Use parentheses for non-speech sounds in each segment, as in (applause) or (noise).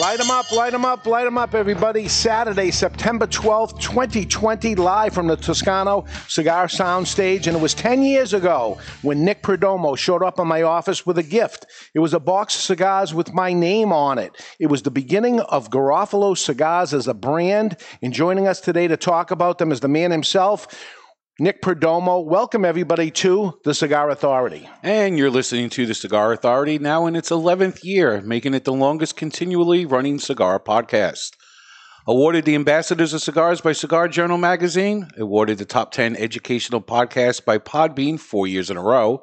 Light them up, light them up, light them up, everybody. Saturday, September 12th, 2020, live from the Toscano Cigar Soundstage. And it was 10 years ago when Nick Perdomo showed up in my office with a gift. It was a box of cigars with my name on it. It was the beginning of Garofalo Cigars as a brand. And joining us today to talk about them is the man himself, Nick Perdomo. Welcome, everybody, to the Cigar Authority. And you're listening to the Cigar Authority now in its 11th year, making it the longest continually running cigar podcast. Awarded the Ambassadors of Cigars by Cigar Journal magazine, awarded the top 10 educational podcast by Podbean four years in a row.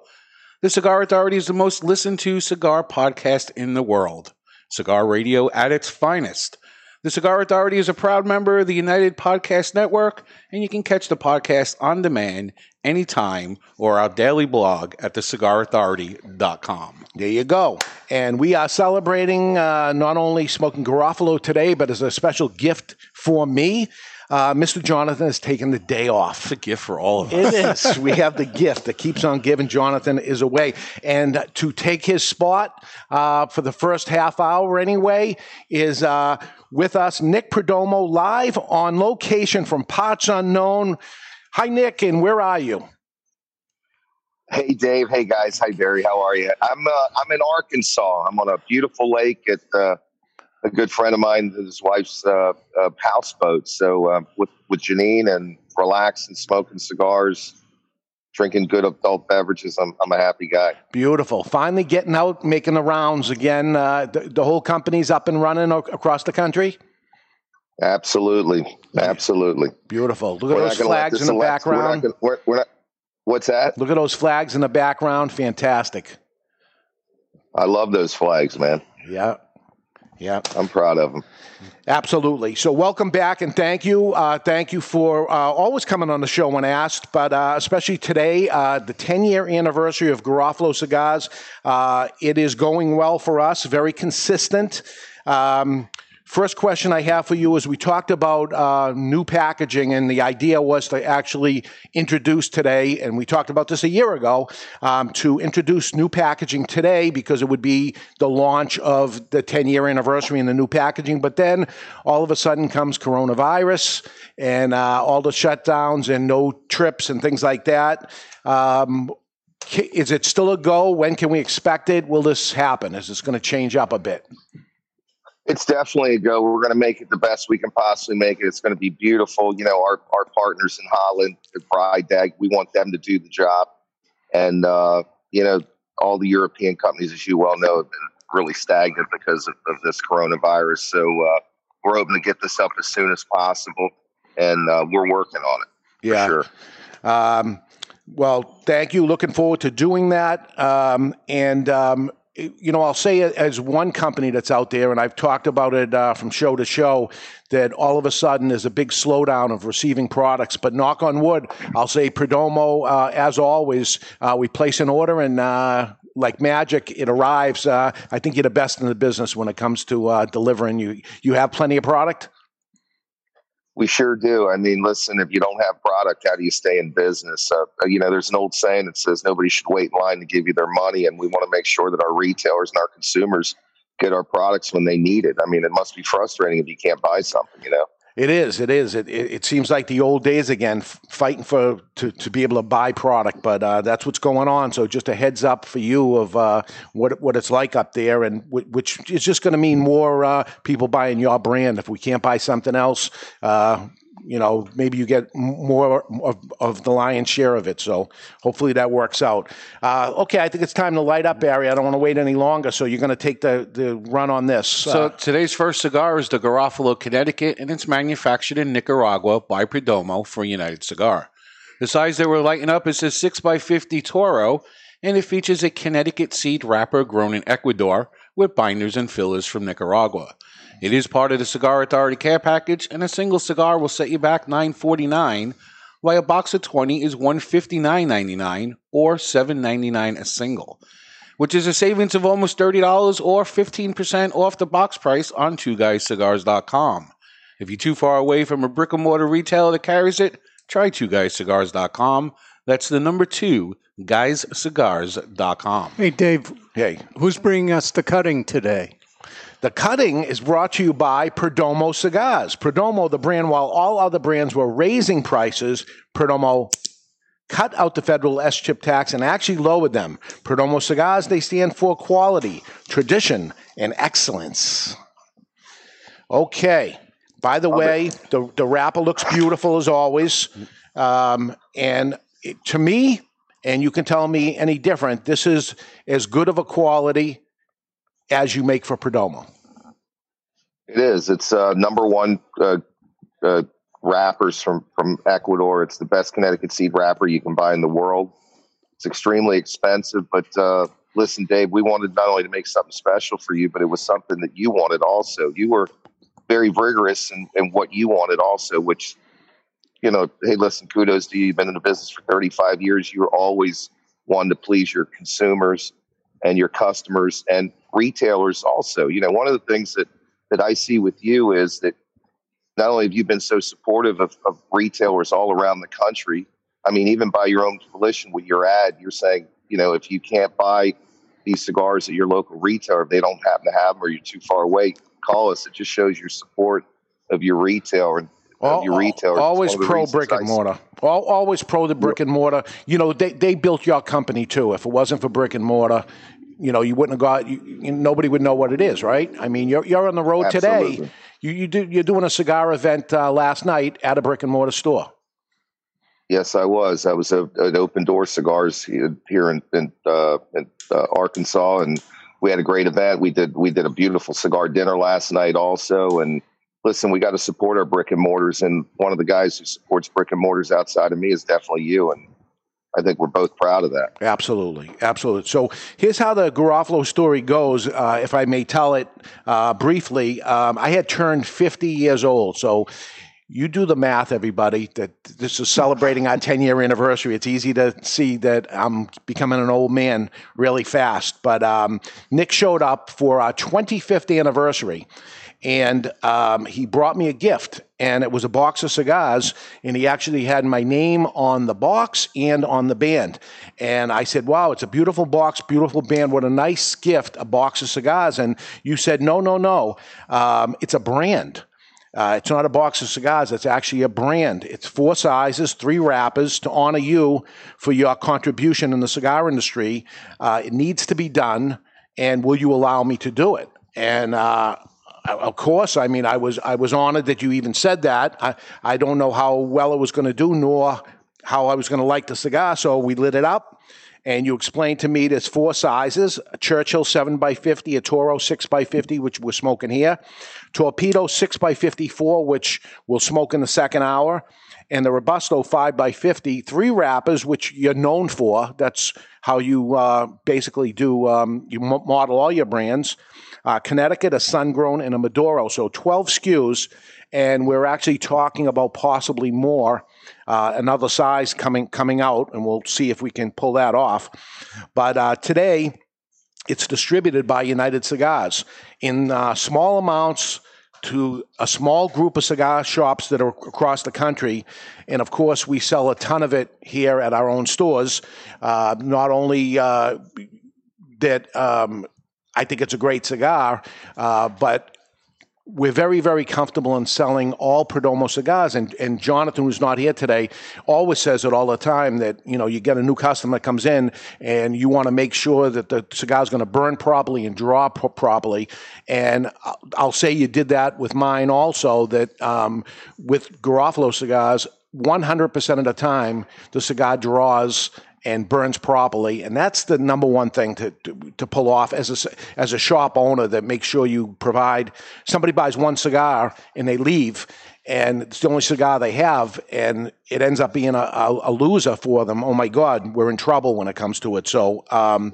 The Cigar Authority is the most listened to cigar podcast in the world. Cigar radio at its finest. The Cigar Authority is a proud member of the United Podcast Network, and you can catch the podcast on demand anytime or our daily blog at thecigarauthority.com. There you go. And we are celebrating uh, not only Smoking Garofalo today, but as a special gift for me. Uh, Mr. Jonathan has taken the day off. It's a gift for all of us. It is. we have the gift that keeps on giving. Jonathan is away. And to take his spot uh, for the first half hour anyway is uh, with us Nick Perdomo live on location from Parts Unknown. Hi, Nick, and where are you? Hey, Dave. Hey, guys. Hi, Barry. How are you? I'm uh, I'm in Arkansas. I'm on a beautiful lake at uh, a good friend of mine, his wife's uh, uh, houseboat. So uh, with with Janine and relax relaxing, smoking cigars, drinking good adult beverages. I'm I'm a happy guy. Beautiful. Finally getting out, making the rounds again. Uh, the, the whole company's up and running o- across the country. Absolutely, absolutely. Beautiful. Look at those flags in the elect- We're not background. gonna, we're, we're not, what's that? Look at those flags in the background. Fantastic. I love those flags, man. Yeah. Yeah. I'm proud of them. Absolutely. So, welcome back and thank you. Uh, thank you for uh, always coming on the show when asked, but uh, especially today, uh, the 10 year anniversary of Garofalo Cigars. Uh, it is going well for us, very consistent. Um, First question I have for you is we talked about uh, new packaging, and the idea was to actually introduce today, and we talked about this a year ago, um, to introduce new packaging today because it would be the launch of the 10 year anniversary and the new packaging. But then all of a sudden comes coronavirus and uh, all the shutdowns and no trips and things like that. Um, is it still a go? When can we expect it? Will this happen? Is this going to change up a bit? It's definitely a go. We're going to make it the best we can possibly make it. It's going to be beautiful. You know, our, our partners in Holland, the Vrijdag, we want them to do the job. And, uh, you know, all the European companies, as you well know, have been really stagnant because of, of this coronavirus. So uh, we're hoping to get this up as soon as possible. And uh, we're working on it. Yeah. Sure. Um, well, thank you. Looking forward to doing that. Um, and, um, you know, I'll say as one company that's out there, and I've talked about it uh, from show to show, that all of a sudden there's a big slowdown of receiving products. But knock on wood, I'll say Perdomo, uh, as always, uh, we place an order and uh, like magic, it arrives. Uh, I think you're the best in the business when it comes to uh, delivering. You you have plenty of product. We sure do. I mean, listen, if you don't have product, how do you stay in business? Uh, you know, there's an old saying that says nobody should wait in line to give you their money. And we want to make sure that our retailers and our consumers get our products when they need it. I mean, it must be frustrating if you can't buy something, you know? It is. It is. It, it, it seems like the old days again, fighting for to, to be able to buy product. But uh, that's what's going on. So just a heads up for you of uh, what what it's like up there, and w- which is just going to mean more uh, people buying your brand. If we can't buy something else, uh, you know, maybe you get more of, of the lion's share of it. So hopefully that works out. Uh, okay, I think it's time to light up, Barry. I don't want to wait any longer. So you're going to take the, the run on this. So Uh, today's first cigar is the Garofalo, Connecticut, and it's manufactured in Nicaragua by Perdomo for United Cigar. The size that we're lighting up is a 6x50 Toro, and it features a Connecticut seed wrapper grown in Ecuador with binders and fillers from Nicaragua. It is part of the Cigar Authority care package, and a single cigar will set you back $9.49, while a box of 20 is $159.99 or $7.99 a single, which is a savings of almost $30 or 15% off the box price on twoguyscigars.com. If you're too far away from a brick and mortar retailer that carries it, try twoguyscigars.com. That's the number two, guyscigars.com. Hey, Dave, hey, who's bringing us the cutting today? The cutting is brought to you by Perdomo Cigars. Perdomo, the brand, while all other brands were raising prices, Perdomo cut out the federal SCHIP tax and actually lowered them. Perdomo Cigars, they stand for quality, tradition, and excellence. Okay. By the way, the, the wrapper looks beautiful as always. Um, and it, to me, and you can tell me any different, this is as good of a quality as you make for Perdomo. It is. It's uh, number one uh, uh, wrappers from from Ecuador. It's the best Connecticut seed wrapper you can buy in the world. It's extremely expensive, but uh, listen, Dave, we wanted not only to make something special for you, but it was something that you wanted also. You were very rigorous in, in what you wanted also, which you know, hey, listen, kudos to you. You've been in the business for 35 years. You're always wanting to please your consumers and your customers and retailers also. You know, one of the things that that I see with you is that not only have you been so supportive of, of retailers all around the country, I mean, even by your own volition with your ad, you're saying, you know, if you can't buy these cigars at your local retailer, if they don't happen to have them or you're too far away, call us. It just shows your support of your retailer and of your retailer. Always pro brick and mortar. All, always pro the brick and mortar. You know, they, they built your company too. If it wasn't for brick and mortar, you know, you wouldn't have got. You, you, nobody would know what it is, right? I mean, you're you're on the road Absolutely. today. You you do you're doing a cigar event uh, last night at a brick and mortar store. Yes, I was. I was at, Open Door Cigars here here in in, uh, in uh, Arkansas, and we had a great event. We did we did a beautiful cigar dinner last night, also. And listen, we got to support our brick and mortars, and one of the guys who supports brick and mortars outside of me is definitely you, and I think we're both proud of that. Absolutely, absolutely. So here's how the Garofalo story goes, uh, if I may tell it uh, briefly. Um, I had turned 50 years old, so you do the math, everybody. That this is celebrating our 10 year anniversary. It's easy to see that I'm becoming an old man really fast. But um, Nick showed up for our 25th anniversary and um, he brought me a gift and it was a box of cigars and he actually had my name on the box and on the band and i said wow it's a beautiful box beautiful band what a nice gift a box of cigars and you said no no no um, it's a brand uh, it's not a box of cigars. It's actually a brand. It's four sizes, three wrappers to honor you for your contribution in the cigar industry. Uh, it needs to be done, and will you allow me to do it? And uh, of course, I mean, I was I was honored that you even said that. I, I don't know how well it was going to do, nor how I was going to like the cigar. So we lit it up, and you explained to me there's four sizes: a Churchill seven by fifty, a Toro six by fifty, which we're smoking here, Torpedo six by fifty four, which we'll smoke in the second hour, and the Robusto five by fifty. Three wrappers, which you're known for. That's how you uh, basically do. Um, you model all your brands uh, Connecticut, a Sun Grown, and a Maduro. So 12 SKUs, and we're actually talking about possibly more. Uh, another size coming coming out, and we'll see if we can pull that off. But uh, today, it's distributed by United Cigars in uh, small amounts to a small group of cigar shops that are across the country. And of course, we sell a ton of it here at our own stores. Uh, not only uh, that um, I think it's a great cigar, uh, but we're very, very comfortable in selling all Perdomo cigars. And, and Jonathan, who's not here today, always says it all the time that, you know, you get a new customer that comes in and you want to make sure that the cigar is going to burn properly and draw pro- properly. And I'll say you did that with mine also, that um, with Garofalo cigars, 100% of the time, the cigar draws and burns properly. And that's the number one thing to, to, to, pull off as a, as a shop owner that makes sure you provide. Somebody buys one cigar and they leave, and it's the only cigar they have, and it ends up being a, a, a loser for them. Oh my God, we're in trouble when it comes to it. So, um,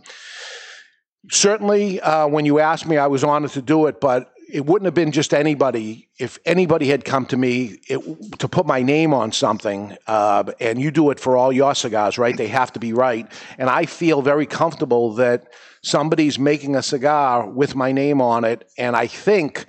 certainly, uh, when you asked me, I was honored to do it, but it wouldn't have been just anybody. If anybody had come to me it, to put my name on something uh, and you do it for all your cigars right? They have to be right. And i feel very comfortable that somebody's making a cigar with my name on it. And i think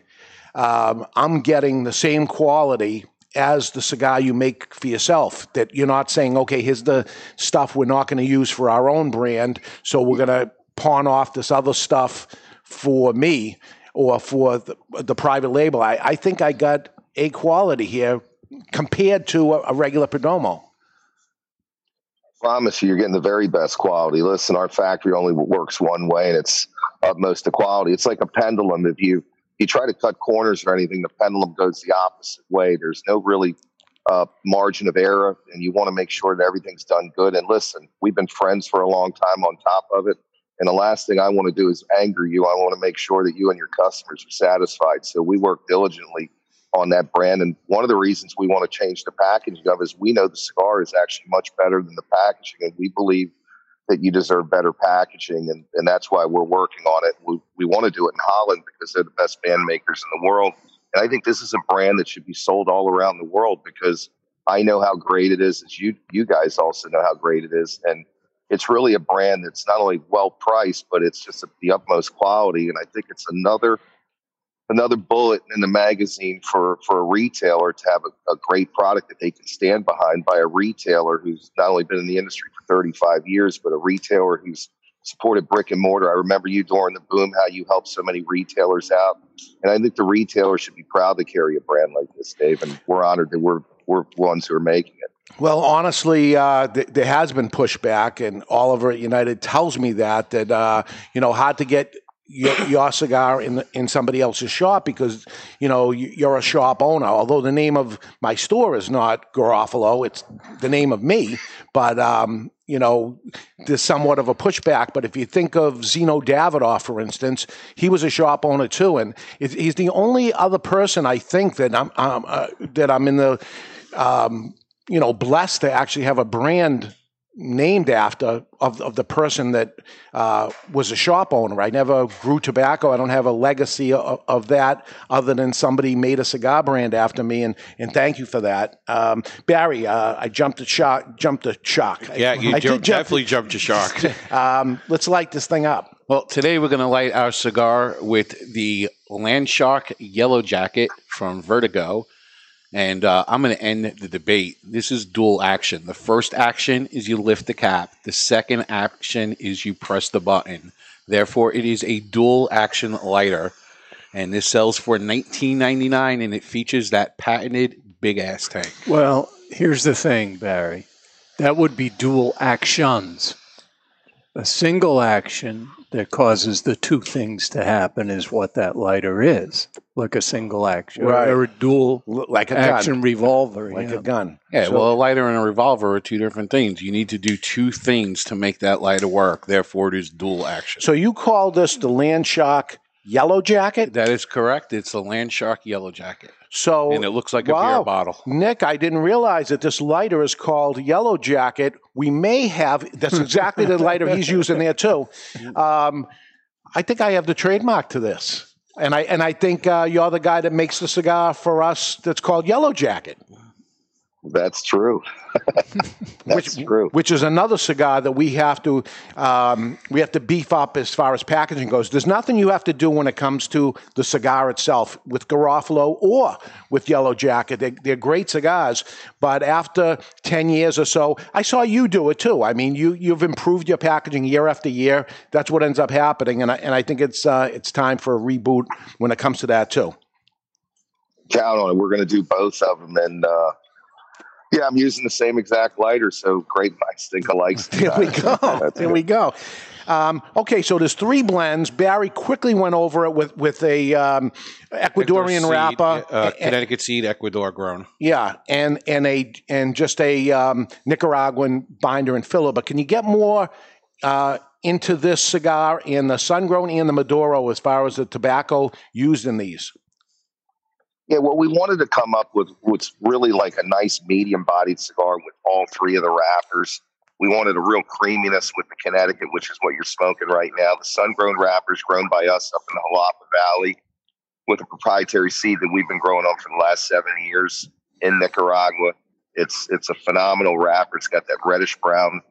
um, i'm getting the same quality as the cigar you make for yourself that you're not saying okay here's the stuff we're not going to use for our own brand so we're going to pawn off this other stuff for me or for the, the private label. I, I, think I got a quality here compared to a, a regular Perdomo. promise you, you're getting the very best quality. Listen, our factory only works one way, and it's utmost the quality. It's like a pendulum. If you you try to cut corners or anything, the pendulum goes the opposite way. There's no really uh, margin of error, and you want to make sure that everything's done good. And listen, we've been friends for a long time. On top of it, and the last thing I want to do is anger you. I want to make sure that you and your customers are satisfied. So we work diligently on that brand. And one of the reasons we want to change the packaging of is we know the cigar is actually much better than the packaging. And we believe that you deserve better packaging. And, and that's why we're working on it. We, we want to do it in Holland because they're the best band makers in the world. And I think this is a brand that should be sold all around the world because I know how great it is. As you, you guys also know how great it is. And it's really a brand that's not only well priced, but it's just the utmost quality. And I think it's another another bullet in the magazine for for a retailer to have a, a, great product that they can stand behind by a retailer who's not only been in the industry for 35 years, but a retailer who's supported brick and mortar. I remember you during the boom, how you helped so many retailers out. And I think the retailer should be proud to carry a brand like this, Dave. And we're honored that we're we're ones who are making it. Well, honestly, uh, th- there has been pushback, and Oliver at United tells me that that uh, you know hard to get your, your cigar in in somebody else's shop because you know you're a shop owner. Although the name of my store is not Garofalo, it's the name of me. But um, you know, there's somewhat of a pushback. But if you think of Zino Davidoff, for instance, he was a shop owner too, and he's the only other person I think that I'm um, uh, that I'm in the um, you know, blessed to actually have a brand named after of, of the person that uh, was a shop owner. I never grew tobacco. I don't have a legacy of, of, that other than somebody made a cigar brand after me, and, and thank you for that. Um, Barry, uh, I jumped a shock. Jumped a shock. Yeah, you I jump, definitely jumped a shock. (laughs) um, let's light this thing up. Well, today we're going to light our cigar with the Landshark Yellow Jacket from Vertigo. And uh, I'm going to end the debate. This is dual action. The first action is you lift the cap. The second action is you press the button. Therefore, it is a dual action lighter, and this sells for $19.99, and it features that patented big ass tank. Well, here's the thing, Barry. That would be dual actions. A single action that causes the two things to happen is what that lighter is, like a single action right. or a dual like a action gun. revolver, like yeah. a gun. Yeah, so, well, a lighter and a revolver are two different things. You need to do two things to make that lighter work. Therefore, it is dual action. So you call this the Landshark Yellow Jacket? That is correct. It's the Landshark Yellow Jacket. So and it looks like a beer bottle. Nick, I didn't realize that this lighter is called Yellow Jacket. We may have that's exactly the lighter he's (laughs) using there too. Um, I think I have the trademark to this, and I and I think uh, you're the guy that makes the cigar for us. That's called Yellow Jacket. That's true. (laughs) That's which, true. Which is another cigar that we have to um, we have to beef up as far as packaging goes. There's nothing you have to do when it comes to the cigar itself with Garofalo or with Yellow Jacket. They, they're great cigars, but after ten years or so, I saw you do it too. I mean, you you've improved your packaging year after year. That's what ends up happening, and I and I think it's uh, it's time for a reboot when it comes to that too. count on it. We're going to do both of them, and uh, yeah, I'm using the same exact lighter, so great minds think alike. (laughs) There we go. (laughs) there we go. Um, okay, so there's three blends. Barry quickly went over it with with a um, Ecuadorian Seed, wrapper, uh, a- Connecticut seed, Ecuador grown. yeah, and and a and just a um, Nicaraguan binder and filler. But can you get more uh, into this cigar and the sun grown and the Maduro as far as the tobacco used in these? Yeah, well, we wanted to come up with what's really like a nice medium bodied cigar with all three of the wrappers. We wanted a real creaminess with the Connecticut, which is what you're smoking right now. The sun grown wrappers grown by us up in the Jalapa Valley with a proprietary seed that we've been growing on for the last seven years in Nicaragua. It's it's a phenomenal wrapper. It's got that reddish brown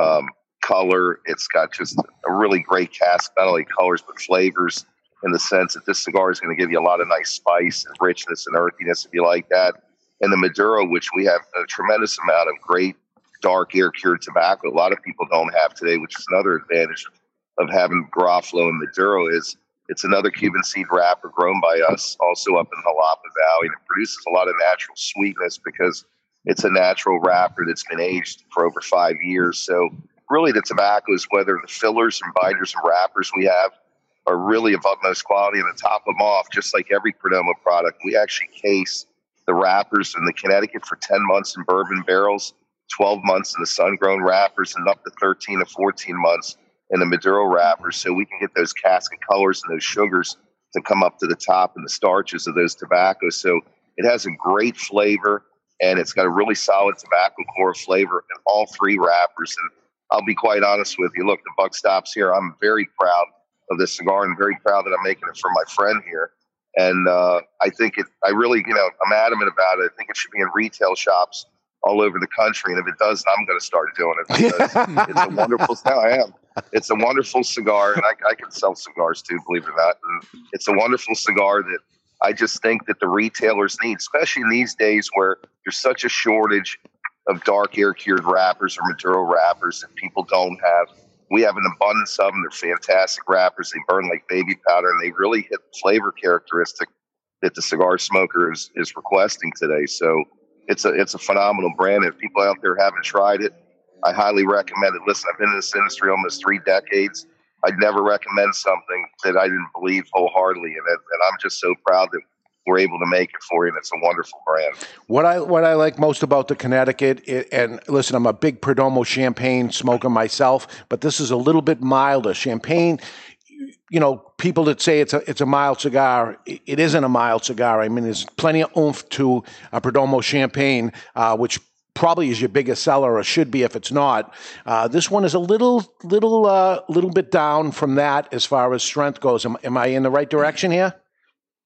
um, color. It's got just a really great cask, not only colors but flavors in the sense that this cigar is going to give you a lot of nice spice and richness and earthiness if you like that. And the Maduro, which we have a tremendous amount of great dark air cured tobacco, a lot of people don't have today, which is another advantage of having Garofalo and Maduro is it's another Cuban seed wrapper grown by us, also up in the Jalapa Valley, and it produces a lot of natural sweetness because it's a natural wrapper that's been aged for over five years. So really the tobacco is whether the fillers and binders and wrappers we have are really of utmost quality. And to top them off, just like every Perdomo product, we actually case the wrappers in the Connecticut for 10 months in bourbon barrels, 12 months in the sun grown wrappers, and up to 13 to 14 months in the Maduro wrappers. So we can get those casket colors and those sugars to come up to the top and the starches of those tobaccos. So it has a great flavor and it's got a really solid tobacco core flavor in all three wrappers. And I'll be quite honest with you. Look, the buck stops here. I'm very proud of this cigar and very proud that I'm making it for my friend here. And uh, I think it, I really, you know, I'm adamant about it. I think it should be in retail shops all over the country. And if it does, I'm going to start doing it because (laughs) it's a wonderful, (laughs) now I am. It's a wonderful cigar. And I, I can sell cigars too, believe it or not. And it's a wonderful cigar that I just think that the retailers need, especially in these days where there's such a shortage of dark air cured wrappers or Maduro wrappers that people don't have. We have an abundance of them. They're fantastic wrappers. They burn like baby powder and they really hit the flavor characteristic that the cigar smoker is, is requesting today. So it's a it's a phenomenal brand. If people out there haven't tried it, I highly recommend it. Listen, I've been in this industry almost three decades. I'd never recommend something that I didn't believe wholeheartedly in it, and I'm just so proud that we're able to make it for you. And it's a wonderful brand. What I what I like most about the Connecticut, it, and listen, I'm a big Perdomo champagne smoker myself, but this is a little bit milder. Champagne, you know, people that say it's a it's a mild cigar, it, isn't a mild cigar. I mean, there's plenty of oomph to a Perdomo champagne, uh, which probably is your biggest seller or should be if it's not. Uh, this one is a little little uh, little bit down from that as far as strength goes. Am, am I in the right direction here?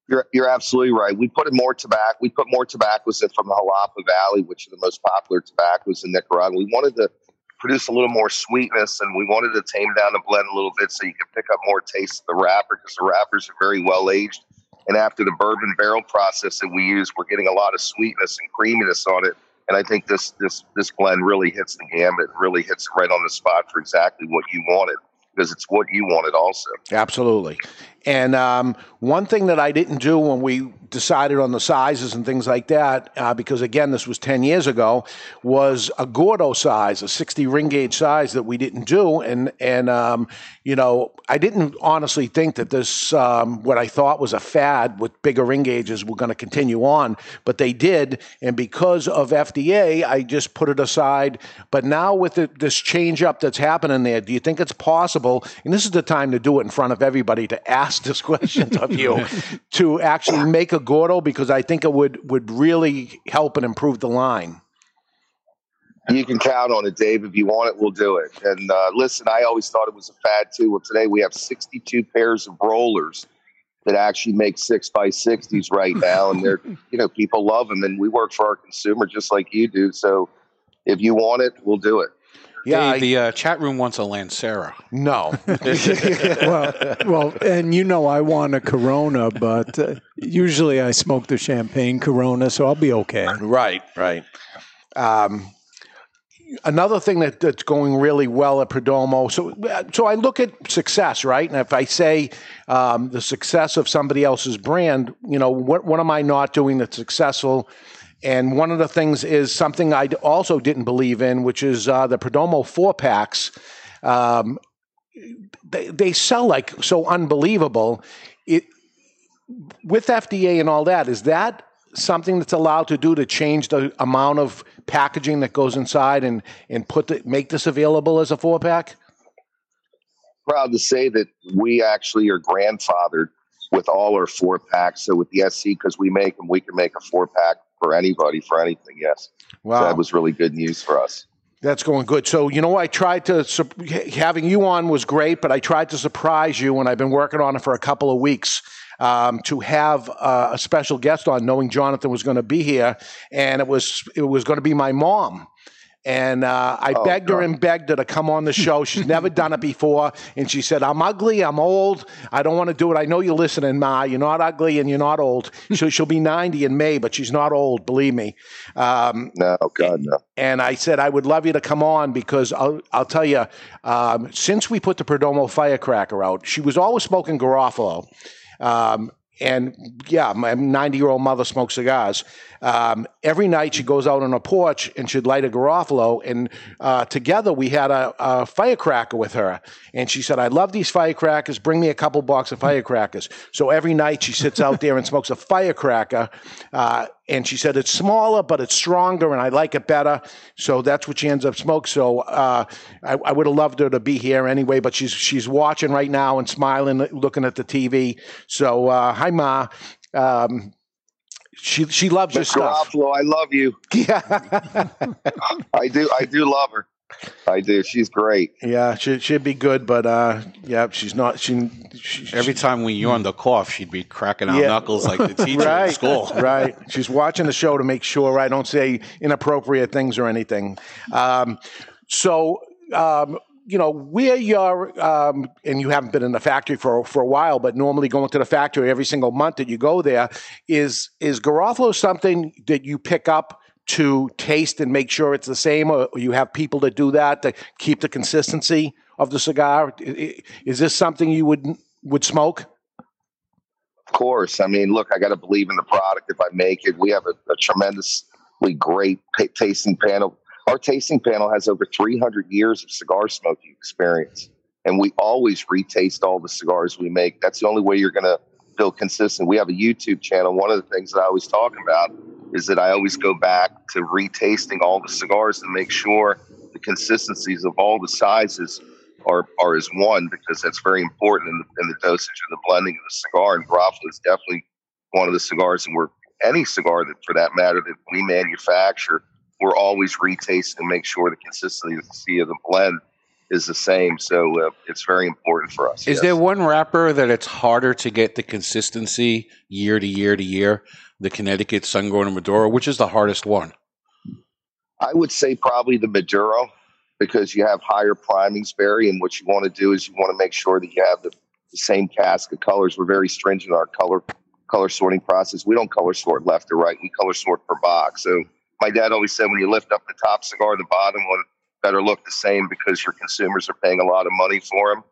You're, you're absolutely right. We put in more tobacco. We put more tobaccos in from the Jalapa Valley, which are the most popular tobaccos in Nicaragua. We wanted to produce a little more sweetness, and we wanted to tame down the blend a little bit so you could pick up more taste of the wrapper because the wrappers are very well aged. And after the bourbon barrel process that we use, we're getting a lot of sweetness and creaminess on it. And I think this this this blend really hits the gamut, really hits right on the spot for exactly what you wanted because it's what you wanted also. Absolutely. And um, one thing that I didn't do when we decided on the sizes and things like that, uh, because again, this was 10 years ago, was a Gordo size, a 60 ring gauge size that we didn't do. And, and um, you know, I didn't honestly think that this, um, what I thought was a fad with bigger ring gauges, were going to continue on, but they did. And because of FDA, I just put it aside. But now with the, this change up that's happening there, do you think it's possible? And this is the time to do it in front of everybody to ask this question of you (laughs) to actually make a Gordo because I think it would would really help and improve the line. You can count on it, Dave. If you want it, we'll do it. And uh, listen, I always thought it was a fad too. Well, today we have 62 pairs of rollers that actually make six by 60s right now, and they're (laughs) you know people love them, and we work for our consumer just like you do. So if you want it, we'll do it. Yeah, Dave, the uh, chat room wants a Lancera. no. (laughs) (laughs) well, well, and you know I want a Corona, but uh, usually I smoke the champagne Corona, so I'll be okay. Right, right. Um, another thing that, that's going really well at Perdomo. So, so I look at success, right? And if I say um, the success of somebody else's brand, you know, what what am I not doing that's successful? And one of the things is something I also didn't believe in, which is uh, the Perdomo four packs. Um, they, they sell like so unbelievable. It with FDA and all that, is that something that's allowed to do to change the amount of packaging that goes inside and and put the, make this available as a four pack? Proud to say that we actually are grandfathered with all our four packs. So with the SC, because we make them, we can make a four pack for anybody for anything. Yes. Wow. So that was really good news for us. That's going good. So, you know, I tried to, having you on was great, but I tried to surprise you when I've been working on it for a couple of weeks um, to have uh, a special guest on, knowing Jonathan was going to be here, and it was it was going to be my mom. And uh, I oh, begged God. her and begged her to come on the show. She's never (laughs) done it before. And she said, I'm ugly. I'm old. I don't want to do it. I know you're listening, Ma. You're not ugly and you're not old. (laughs) So she'll be 90 in May, but she's not old, believe me. Um, no, God, no. And I said, I would love you to come on because I'll, I'll tell you, um, since we put the Perdomo firecracker out, she was always smoking Garofalo. Um, and yeah, my 90 year old mother smokes cigars. Um, every night she goes out on a porch and she'd light a Garofalo. And uh, together we had a, a, firecracker with her. And she said, I love these firecrackers. Bring me a couple box of firecrackers. So every night she sits out there and smokes a firecracker. Uh, and she said it's smaller, but it's stronger, and I like it better. So that's what she ends up smoking. So uh, I, I would have loved her to be here anyway, but she's she's watching right now and smiling, looking at the TV. So uh, hi, Ma. Um, she she loves Ms. your stuff. Garofalo, I love you. (laughs) Yeah, I do. I do love her. I do. She's great. Yeah, she she'd be good, but uh, yeah, she's not. She, she every time we yawned the cough, she'd be cracking out yeah. knuckles like the teacher (laughs) right, in school. right. She's watching the show to make sure I don't say inappropriate things or anything. Um, so. Um, you know where you're, um, and you haven't been in the factory for for a while, but normally going to the factory every single month that you go there is is Garofalo something that you pick up to taste and make sure it's the same, or you have people that do that to keep the consistency of the cigar? Is this something you would would smoke? Of course. I mean, look, I got to believe in the product if I make it. We have a, a tremendously great tasting panel. Our tasting panel has over 300 years of cigar smoking experience, and we always retaste all the cigars we make. That's the only way you're going to feel consistent. We have a YouTube channel. One of the things that I always talk about is that I always go back to retasting all the cigars to make sure the consistencies of all the sizes are, are as one because that's very important in the, in the dosage and the blending of the cigar. And Garofalo is definitely one of the cigars, and we're any cigar that, for that matter, that we manufacture, we're always retasting to make sure the consistency of the blend is the same. So uh, it's very important for us. Is yes. there one wrapper that it's harder to get the consistency year to year to year? The Connecticut, Sun Grown, and Maduro. Which is the hardest one? I would say probably the Maduro because you have higher primings, Barry. And what you want to do is you want to make sure that you have the, the same cask of colors. We're very stringent in our color color sorting process. We don't color sort left or right. We color sort per box. So my dad always said when you lift up the top cigar, the bottom one better look the same because your consumers are paying a lot of money for them.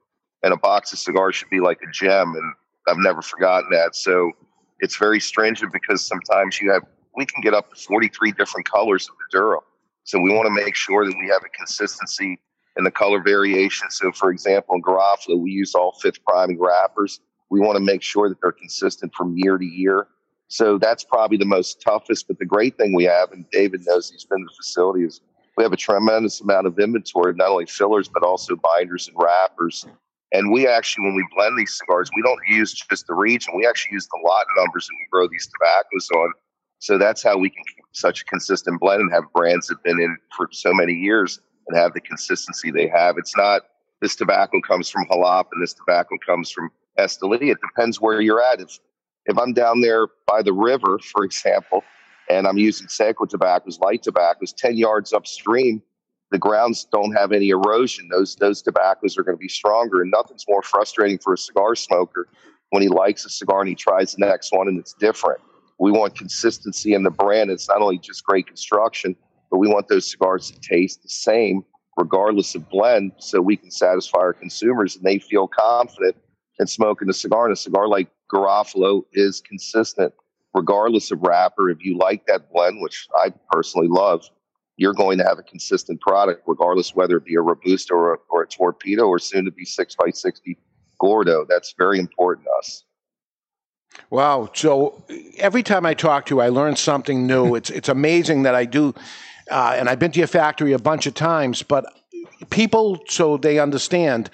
And a box of cigars should be like a gem. And I've never forgotten that. So it's very stringent because sometimes you have, we can get up to 43 different colors of the Maduro. So we want to make sure that we have a consistency in the color variation. So, for example, in Garofalo, we use all fifth priming wrappers. We want to make sure that they're consistent from year to year. So that's probably the most toughest. But the great thing we have, and David knows he's been to the facility, is we have a tremendous amount of inventory, not only fillers, but also binders and wrappers. And we actually, when we blend these cigars, we don't use just the region. We actually use the lot numbers that we grow these tobaccos on. So that's how we can keep such a consistent blend and have brands that have been in for so many years and have the consistency they have. It's not this tobacco comes from Jalapa and this tobacco comes from Esteli. It depends where you're at. If if I'm down there by the river, (laughs) for example, and I'm using Seco tobaccos, light tobaccos, 10 yards upstream, the grounds don't have any erosion. Those, those tobaccos are going to be stronger. And nothing's more frustrating for a cigar smoker when he likes a cigar and he tries the next one and it's different. We want consistency in the brand. It's not only just great construction, but we want those cigars to taste the same regardless of blend so we can satisfy our consumers and they feel confident in smoking a cigar. And a cigar like Garofalo is consistent regardless of wrapper. If you like that blend, which I personally love, you're going to have a consistent product, regardless whether it be a Robusto or a, or a Torpedo or soon to be 6x60 Gordo. That's very important to us. Wow. So every time I talk to you, I learn something new. It's, it's amazing that I do. Uh, and I've been to your factory a bunch of times, but people, so they understand,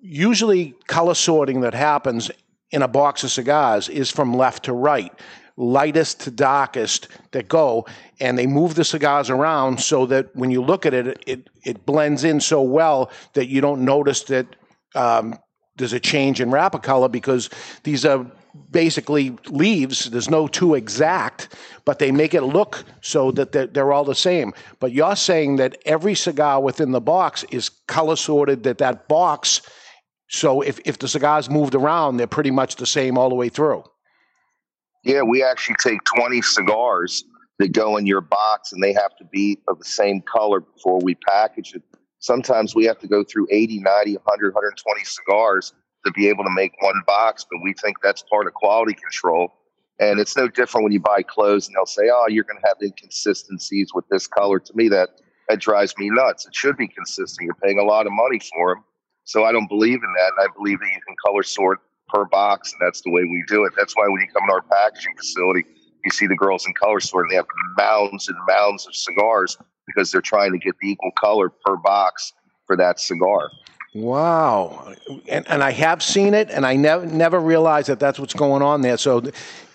usually color sorting that happens in a box of cigars is from left to right, lightest to darkest that go, and they move the cigars around so that when you look at it, it, it blends in so well that you don't notice that um, there's a change in wrapper color because these are basically leaves. There's no two exact, but they make it look so that they're, they're, all the same. But you're saying that every cigar within the box is color sorted, that that box, so if, if the cigars moved around, they're pretty much the same all the way through. Yeah, we actually take 20 cigars that go in your box and they have to be of the same color before we package it. Sometimes we have to go through 80, 90, 100, 120 cigars to be able to make one box, but we think that's part of quality control. And it's no different when you buy clothes and they'll say, oh, you're going to have inconsistencies with this color. To me, that, that drives me nuts. It should be consistent. You're paying a lot of money for them. So I don't believe in that. And I believe that you can color sort per box, and that's the way we do it. That's why when you come to our packaging facility, you see the girls in color sort, and they have mounds and mounds of cigars because they're trying to get the equal color per box for that cigar. Wow, and and I have seen it, and I never never realized that that's what's going on there. So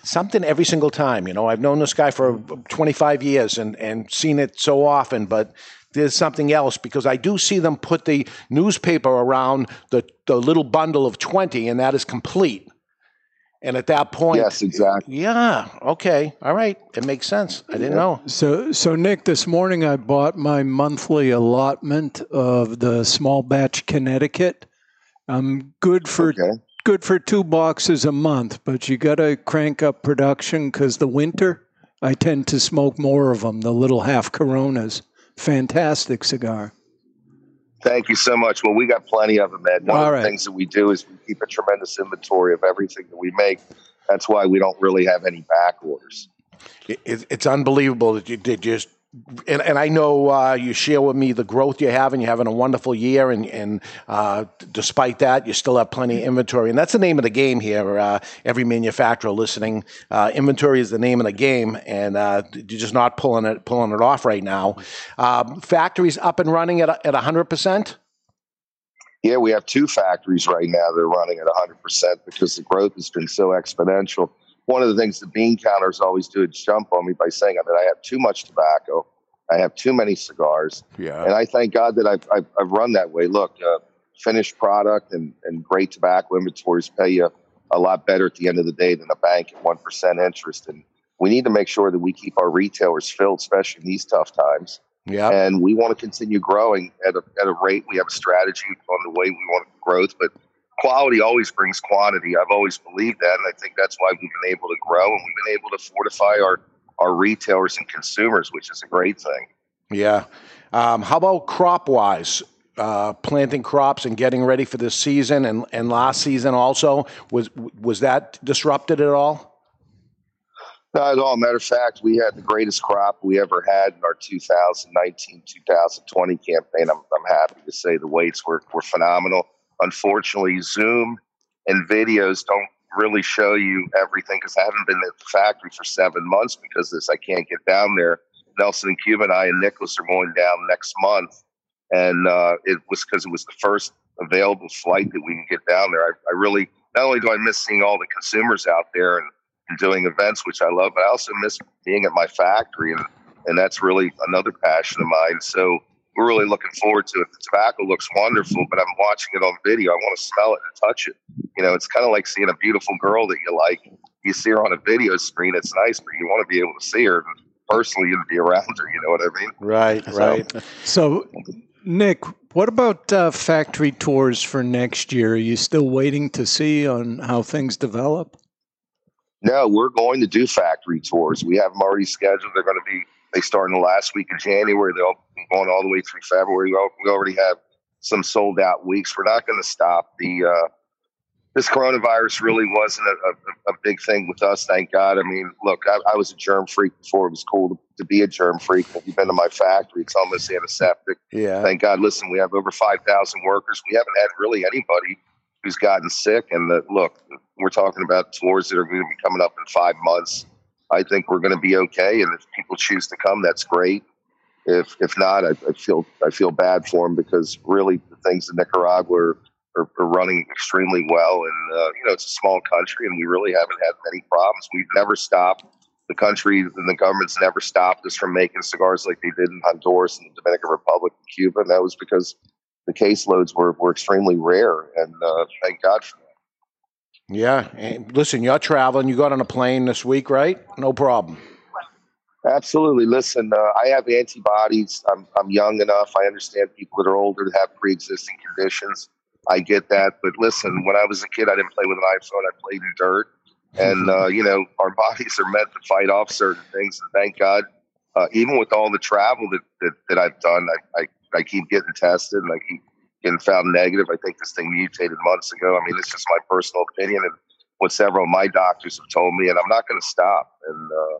something every single time. You know, I've known this guy for 25 years and and seen it so often, but there's something else because I do see them put the newspaper around the the little bundle of 20, and that is complete. And at that point, yes, exactly. Yeah. Okay. All right. It makes sense. I didn't know. So, so Nick, this morning I bought my monthly allotment of the small batch Connecticut. I'm good for okay. good for two boxes a month, but you got to crank up production because the winter I tend to smoke more of them. The little half Coronas. Fantastic cigar. Thank you so much. Well, we got plenty of them, Ed. One All of the right. things that we do is we keep a tremendous inventory of everything that we make. That's why we don't really have any back orders. It, it's unbelievable that you did just and, and I know uh, you share with me the growth you're having. You're having a wonderful year, and, and uh, despite that, you still have plenty of inventory. And that's the name of the game here. Uh, every manufacturer listening, uh, inventory is the name of the game, and uh, you're just not pulling it pulling it off right now. Um, factories up and running at at 100 percent. Yeah, we have two factories right now that are running at 100 percent because the growth has been so exponential one of the things the bean counters always do is jump on me by saying that I have too much tobacco, I have too many cigars, yeah. and I thank God that I've, I've, I've run that way. Look, uh, finished product and, and great tobacco inventories pay you a lot better at the end of the day than a bank at one percent interest, and we need to make sure that we keep our retailers filled, especially in these tough times. Yeah. And we want to continue growing at a, at a rate. We have a strategy on the way we want growth, but quality always brings quantity. I've always believed that, and I think that's why we've been able to grow and we've been able to fortify our our retailers and consumers, which is a great thing. Yeah. Um, how about crop wise? Uh, planting crops and getting ready for this season and, and last season also was was that disrupted at all? Not at all. Matter of fact, we had the greatest crop we ever had in our 2019 2020 campaign. I'm, I'm happy to say the weights were, were phenomenal unfortunately, Zoom and videos don't really show you everything because I haven't been at the factory for seven months because this. I can't get down there. Nelson and Cuba and I and Nicholas are going down next month. And uh, it was because it was the first available flight that we can get down there. I, I, really, not only do I miss seeing all the consumers out there and, and doing events, which I love, but I also miss being at my factory. And, and that's really another passion of mine. So we're really looking forward to it. The tobacco looks wonderful, but I'm watching it on video. I want to smell it and touch it. You know, it's kind of like seeing a beautiful girl that you like. You see her on a video screen, it's nice, but you want to be able to see her personally and be around her. You know what I mean? Right, right. So, Nick, what about uh, factory tours for next year? Are you still waiting to see on how things develop? No, we're going to do factory tours. We have them already scheduled. They're going to be they start in the last week of January. They'll be going all the way through February. We already have some sold out weeks. We're not going to stop. The uh, this coronavirus really wasn't a, a, a, big thing with us, thank God. I mean, look, I, I, was a germ freak before it was cool to, to be a germ freak. If you've been to my factory, it's almost antiseptic. Yeah. Thank God. Listen, we have over 5,000 workers. We haven't had really anybody who's gotten sick. And the, look, we're talking about tours that are going to be coming up in five months. I think we're going to be okay. And if people choose to come, that's great. If if not, I, I feel I feel bad for them because really the things in Nicaragua are, are, are running extremely well, and uh, you know it's a small country, and we really haven't had many problems. We've never stopped. The country and the government's never stopped us from making cigars like they did in Honduras and the Dominican Republic and Cuba, and that was because the caseloads were, were extremely rare, and uh, thank God for that. Yeah. And listen, you're traveling. You got on a plane this week, right? No problem. Absolutely. Listen, uh, I have antibodies. I'm, I'm young enough. I understand people that are older that have pre existing conditions. I get that. But listen, when I was a kid, I didn't play with an iPhone. I played in dirt. And, (laughs) uh, you know, our bodies are meant to fight off certain things. And thank God, uh, even with all the travel that, that, that I've done, I, I, I keep getting tested and I keep getting found negative. I think this thing mutated months ago. I mean, it's just my personal opinion and what several of my doctors have told me, and I'm not going to stop. And uh,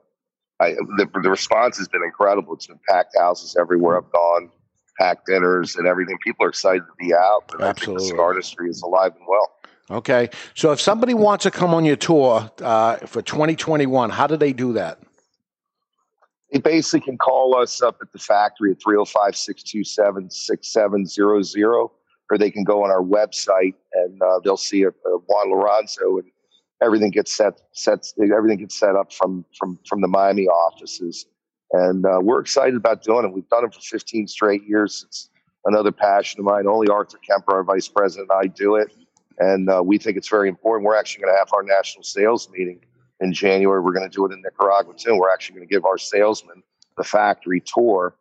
I, the, the response has been incredible. It's been packed houses everywhere I've gone, packed dinners and everything. People are excited to be out. And Absolutely. I think the cigar industry is alive and well. Okay. So if somebody wants to come on your tour uh, for 2021, how do they do that? They basically can call us up at the factory at 305 627 6700, or they can go on our website and uh, they'll see a, a Juan Lorenzo and everything gets set, sets, everything gets set up from, from, from the Miami offices. And uh, we're excited about doing it. We've done it for 15 straight years. It's another passion of mine. Only Arthur Kemper, our vice president, and I do it. And uh, we think it's very important. We're actually going to have our national sales meeting in January. We're going to do it in Nicaragua too. We're actually going to give our salesmen the factory tour,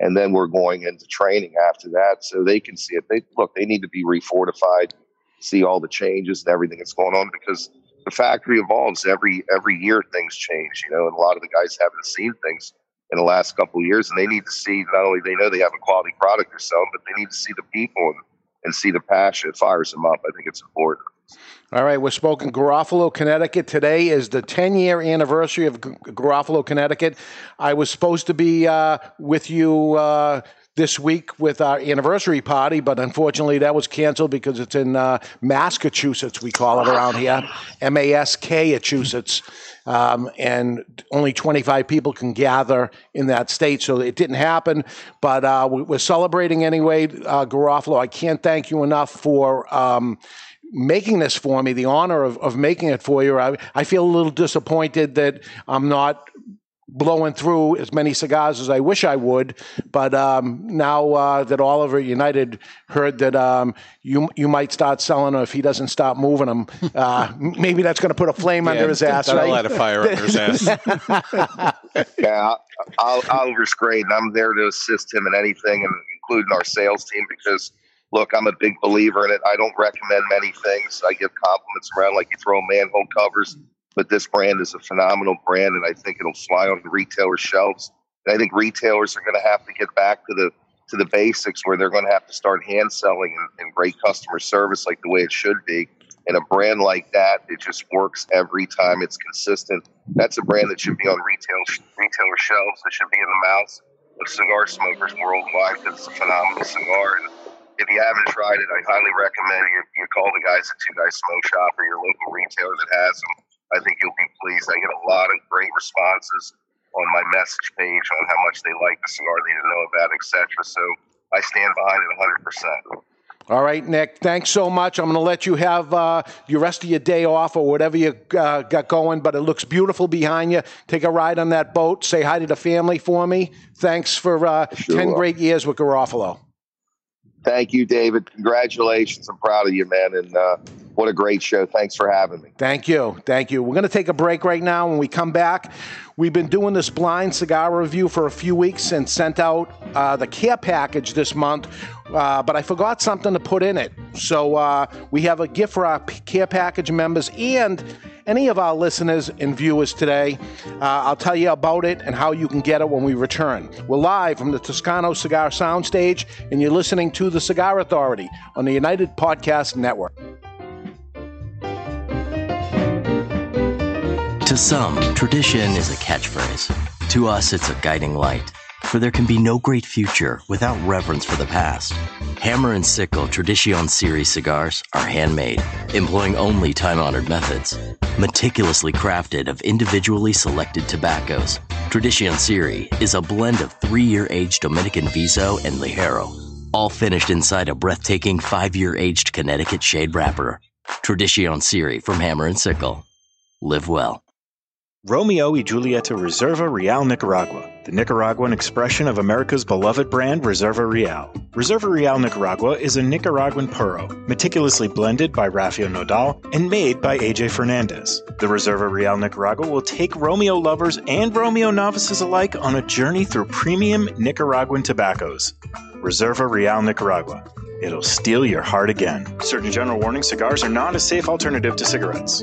and then we're going into training after that, so they can see it. They look, they need to be refortified, see all the changes and everything that's going on because the factory evolves every every year. Things change, you know, and a lot of the guys haven't seen things in the last couple of years, and they need to see not only they know they have a quality product or sell, but they need to see the people and, and see the passion. It fires them up. I think it's important. All right, we're spoken Garofalo, Connecticut. Today is the 10 year anniversary of Garofalo, Connecticut. I was supposed to be uh, with you uh, this week with our anniversary party, but unfortunately that was canceled because it's in uh, Massachusetts, we call it around here, M A S K, Massachusetts. Um, and only 25 people can gather in that state. So it didn't happen, but uh, we're celebrating anyway. Uh, Garofalo, I can't thank you enough for um, making this for me, the honor of, of making it for you. I, I feel a little disappointed that I'm not blowing through as many cigars as I wish I would. But um, now uh, that Oliver United heard that um, you you might start selling them if he doesn't stop moving them, uh, maybe that's going to put a flame Yeah, under his ass. Yeah, that'll Right? light a fire under his ass. (laughs) Yeah, Ol- Oliver's great, and I'm there to assist him in anything, and including our sales team. Because look, I'm a big believer in it. I don't recommend many things. I give compliments around like you throw manhole covers, but this brand is a phenomenal brand, and I think it'll fly on the retailer shelves. And I think retailers are going to have to get back to the to the basics where they're going to have to start hand selling and, and great customer service like the way it should be. And a brand like that, it just works every time. It's consistent. That's a brand that should be on retail retailer shelves. It should be in the mouths of cigar smokers worldwide because it's a phenomenal cigar. And if you haven't tried it, I highly recommend you, you call the guys at Two Guys Smoke Shop or your local retailer that has them. I think you'll be pleased. I get a lot of great responses on my message page on how much they like the cigar, they didn't know about, etc. So I stand behind it 100 percent. All right, Nick. Thanks so much. I'm going to let you have uh, the rest of your day off or whatever you uh, got going. But it looks beautiful behind you. Take a ride on that boat. Say hi to the family for me. Thanks for uh, Sure. ten great years with Garofalo. Thank you, David. Congratulations. I'm proud of you, man. And uh, what a great show. Thanks for having me. Thank you. Thank you. We're going to take a break right now. When we come back, we've been doing this blind cigar review for a few weeks and sent out uh, the care package this month, uh, but I forgot something to put in it. So uh, we have a gift for our care package members and any of our listeners and viewers today, uh, I'll tell you about it and how you can get it when we return. We're live from the Toscano Cigar Soundstage, and you're listening to The Cigar Authority on the United Podcast Network. To some, tradition is a catchphrase. To us, it's a guiding light. For there can be no great future without reverence for the past. Hammer and Sickle Tradition Series cigars are handmade, employing only time honored methods. Meticulously crafted of individually selected tobaccos, Tradition Series is a blend of three year aged Dominican Viso and Ligero, all finished inside a breathtaking five year aged Connecticut shade wrapper. Tradition Series from Hammer and Sickle. Live well. Romeo y Julieta Reserva Real Nicaragua, the Nicaraguan expression of America's beloved brand Reserva Real. Reserva Real Nicaragua is a Nicaraguan puro, meticulously blended by Rafael Nodal and made by AJ Fernandez. The Reserva Real Nicaragua will take Romeo lovers and Romeo novices alike on a journey through premium Nicaraguan tobaccos. Reserva Real Nicaragua. It'll steal your heart again. Surgeon General warning cigars are not a safe alternative to cigarettes.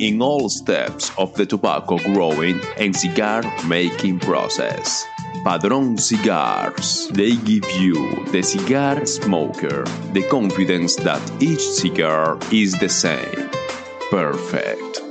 in all steps of the tobacco growing and cigar making process. Padron Cigars. They give you, the cigar smoker, the confidence that each cigar is the same. Perfect.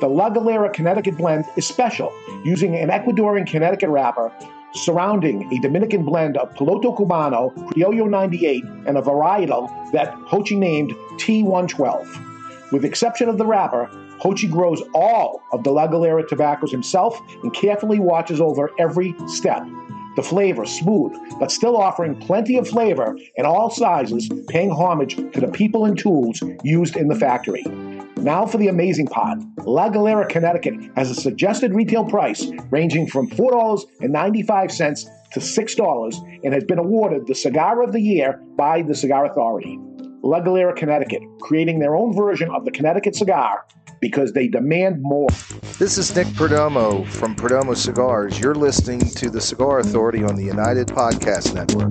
The La Galera Connecticut blend is special, using an Ecuadorian Connecticut wrapper surrounding a Dominican blend of Piloto Cubano, Criollo 98, and a varietal that Jochi named T112. With exception of the wrapper, Jochi grows all of the La Galera tobaccos himself and carefully watches over every step. The flavor smooth, but still offering plenty of flavor in all sizes, paying homage to the people and tools used in the factory. Now for the amazing part. La Galera, Connecticut has a suggested retail price ranging from $4.95 to $6 and has been awarded the Cigar of the Year by the Cigar Authority. La Galera, Connecticut, creating their own version of the Connecticut cigar because they demand more. This is Nick Perdomo from Perdomo Cigars. You're listening to the Cigar Authority on the United Podcast Network.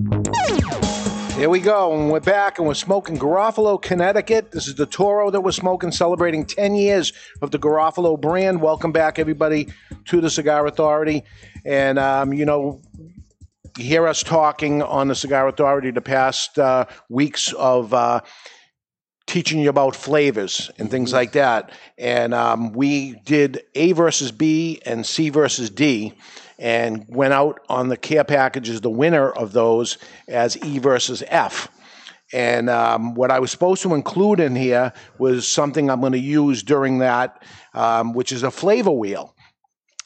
Here we go, and we're back, and we're smoking Garofalo, Connecticut. This is the Toro that we're smoking, celebrating 10 years of the Garofalo brand. Welcome back, everybody, to the Cigar Authority. And, um, you know, you hear us talking on the Cigar Authority the past uh, weeks of uh, teaching you about flavors and things like that. And um, we did A versus B and C versus D and went out on the care packages, the winner of those as E versus F. And um, what I was supposed to include in here was something I'm going to use during that, um, which is a flavor wheel.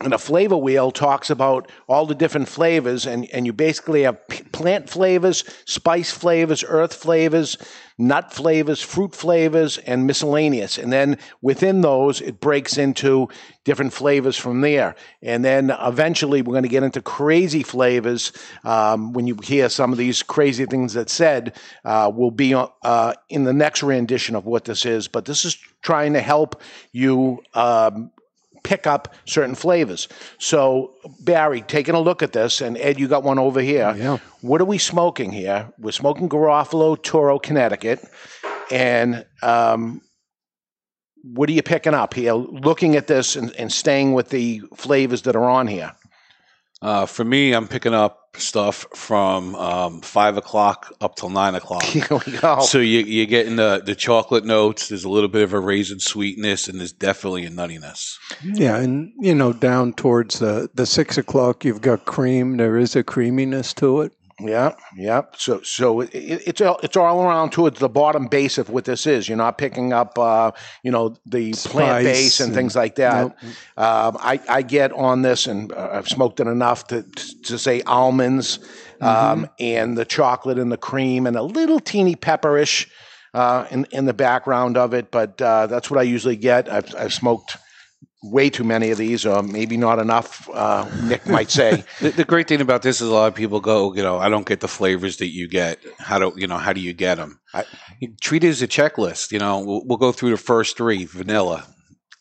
And a flavor wheel talks about all the different flavors, and, and you basically have plant flavors, spice flavors, earth flavors, nut flavors, fruit flavors, and miscellaneous. And then within those, it breaks into different flavors from there. And then eventually, we're going to get into crazy flavors. Um, when you hear some of these crazy things that said, uh, will be uh, in the next rendition of what this is. But this is trying to help you. Um, pick up certain flavors. So, Barry, taking a look at this, and Ed, you got one over here. Yeah. What are we smoking here? We're smoking Garofalo Toro, Connecticut. And um, what are you picking up here? Looking at this and, and staying with the flavors that are on here. Uh, for me, I'm picking up stuff from um, five o'clock up till nine o'clock. (laughs) Here we go. So you, you're getting the, the chocolate notes. There's a little bit of a raisin sweetness, and there's definitely a nuttiness. Yeah, and you know, down towards the the six o'clock, you've got cream. There is a creaminess to it. Yeah, yeah. So, so it, it's all it's all around towards the bottom base of what this is. You're not picking up, uh, you know, the plant base and, and- things like that. Nope. Um, I, I get on this, and uh, I've smoked it enough to to say almonds, um, and the chocolate and the cream, and a little teeny pepperish uh, in in the background of it. But uh, that's what I usually get. I've I've smoked way too many of these, or maybe not enough. Uh, Nick might say. (laughs) The, the great thing about this is a lot of people go, you know, I don't get the flavors that you get. How do you know? How do you get them? I- you treat it as a checklist. You know, we'll, we'll go through the first three: vanilla,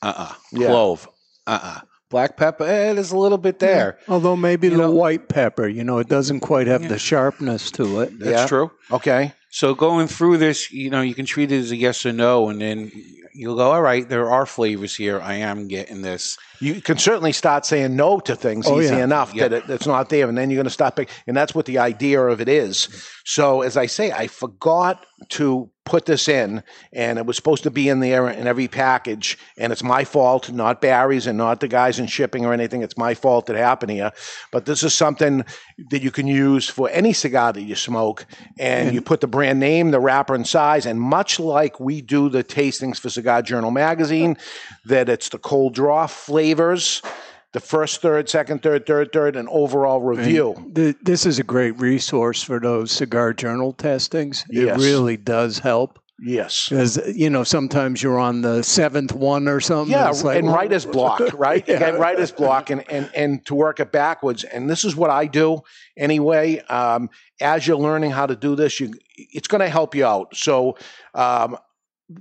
uh, uh Yeah. clove, uh, uh black pepper. Eh, there's a little bit there. Although maybe You the know- white pepper, you know, it doesn't quite have the sharpness to it. That's Yeah. true. Okay. So going through this, you know, you can treat it as a yes or no, and then you'll go, all right, there are flavors here. I am getting this. you can certainly start saying no to things Oh, easy yeah. enough Yeah. that it, it's not there, and then you're going to stop pick, and that's what the idea of it is. So, as I say, I forgot to put this in, and it was supposed to be in there in every package, and it's my fault, not Barry's, and not the guys in shipping or anything. It's my fault it happened here, but this is something that you can use for any cigar that you smoke, and you put the brand name, the wrapper, and size, and much like we do the tastings for Cigar Journal magazine, that it's the cold draw flavors, the first third, second third, third third, and overall review. Th- This is a great resource for those cigar journal testings. Yes. It really does help. Yes. Because, you know, sometimes you're on the seventh one or something. Yeah, it's like, and writer's (laughs) block, right? Yeah. got writer's block, and, and and to work it backwards. And this is what I do anyway. Um, as you're learning how to do this, you it's going to help you out. So. Um,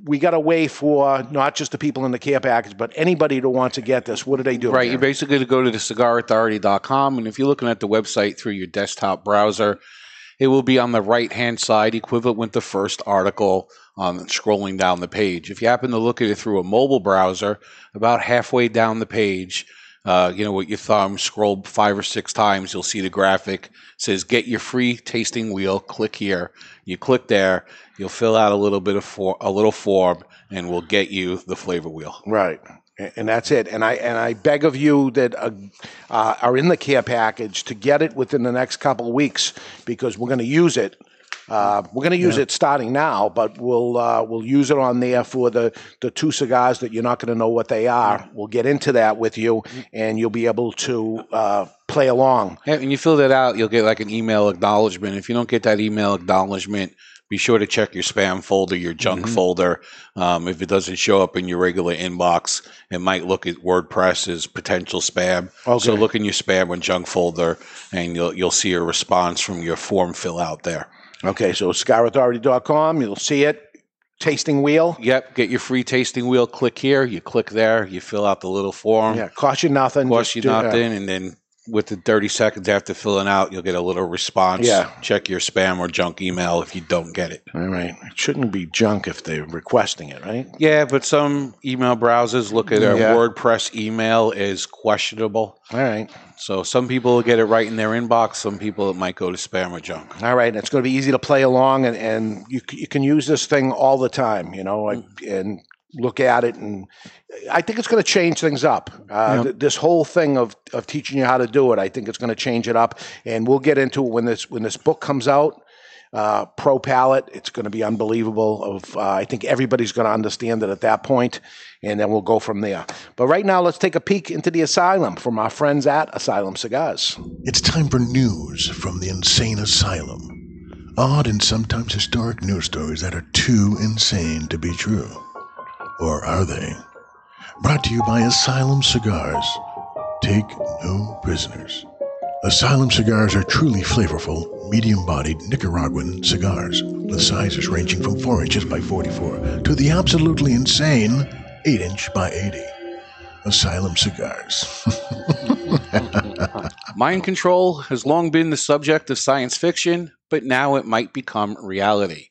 we got a way for not just the people in the care package, but anybody who wants to get this. What do they do? Right. here? You basically to go to the cigarauthority.com, and if you're looking at the website through your desktop browser, it will be on the right hand side, equivalent with the first article um, scrolling down the page. If you happen to look at it through a mobile browser, about halfway down the page, uh, you know, with your thumb, scroll five or six times, you'll see the graphic says "Get your free tasting wheel." Click here. You click there. You'll fill out a little bit of for, a little form, and we'll get you the flavor wheel. Right. And that's it. And I and I beg of you that uh, uh, are in the care package to get it within the next couple of weeks because we're going to use it. Uh, we're going to use Yeah. it starting now, but we'll uh, we'll use it on there for the the two cigars that you're not going to know what they are. We'll get into that with you, and you'll be able to uh, play along. When you fill that out, you'll get like an email acknowledgement. If you don't get that email acknowledgement, be sure to check your spam folder, your junk Mm-hmm. folder. Um, if it doesn't show up in your regular inbox, it might look at WordPress as potential spam. So look in your spam or junk folder, and you'll you'll see a response from your form fill out there. Okay, so cigarauthority.com, you'll see it. Tasting wheel. Yep, get your free tasting wheel. Click here. You click there. You fill out the little form. Yeah, cost you nothing. cost Just you uh, nothing, and then with the 30 seconds after filling out, you'll get a little response. Yeah. Check your spam or junk email if you don't get it. All right. It shouldn't be junk if they're requesting it, right? Yeah, but some email browsers look at a Yeah. WordPress email as questionable. All right. So some people will get it right in their inbox. Some people it might go to spam or junk. All right. It's going to be easy to play along, and, and you, you can use this thing all the time, you know, Mm. and look at it. And I think it's going to change things up. Uh, Yep. th- this whole thing of, of teaching you how to do it, I think it's going to change it up. And we'll get into it when this when this book comes out. Uh, Pro Palette, it's going to be unbelievable. Of uh, I think everybody's going to understand it at that point, and then we'll go from there. But right now, let's take a peek into the asylum from our friends at Asylum Cigars. It's time for news from the insane asylum. Odd and sometimes historic news stories that are too insane to be true. Or are they? Brought to you by Asylum Cigars. Take no prisoners. Asylum cigars are truly flavorful, medium bodied Nicaraguan cigars, with sizes ranging from 4 inches by 44 to the absolutely insane 8 inch by 80. Asylum cigars. (laughs) Mind control has long been the subject of science fiction, but now it might become reality.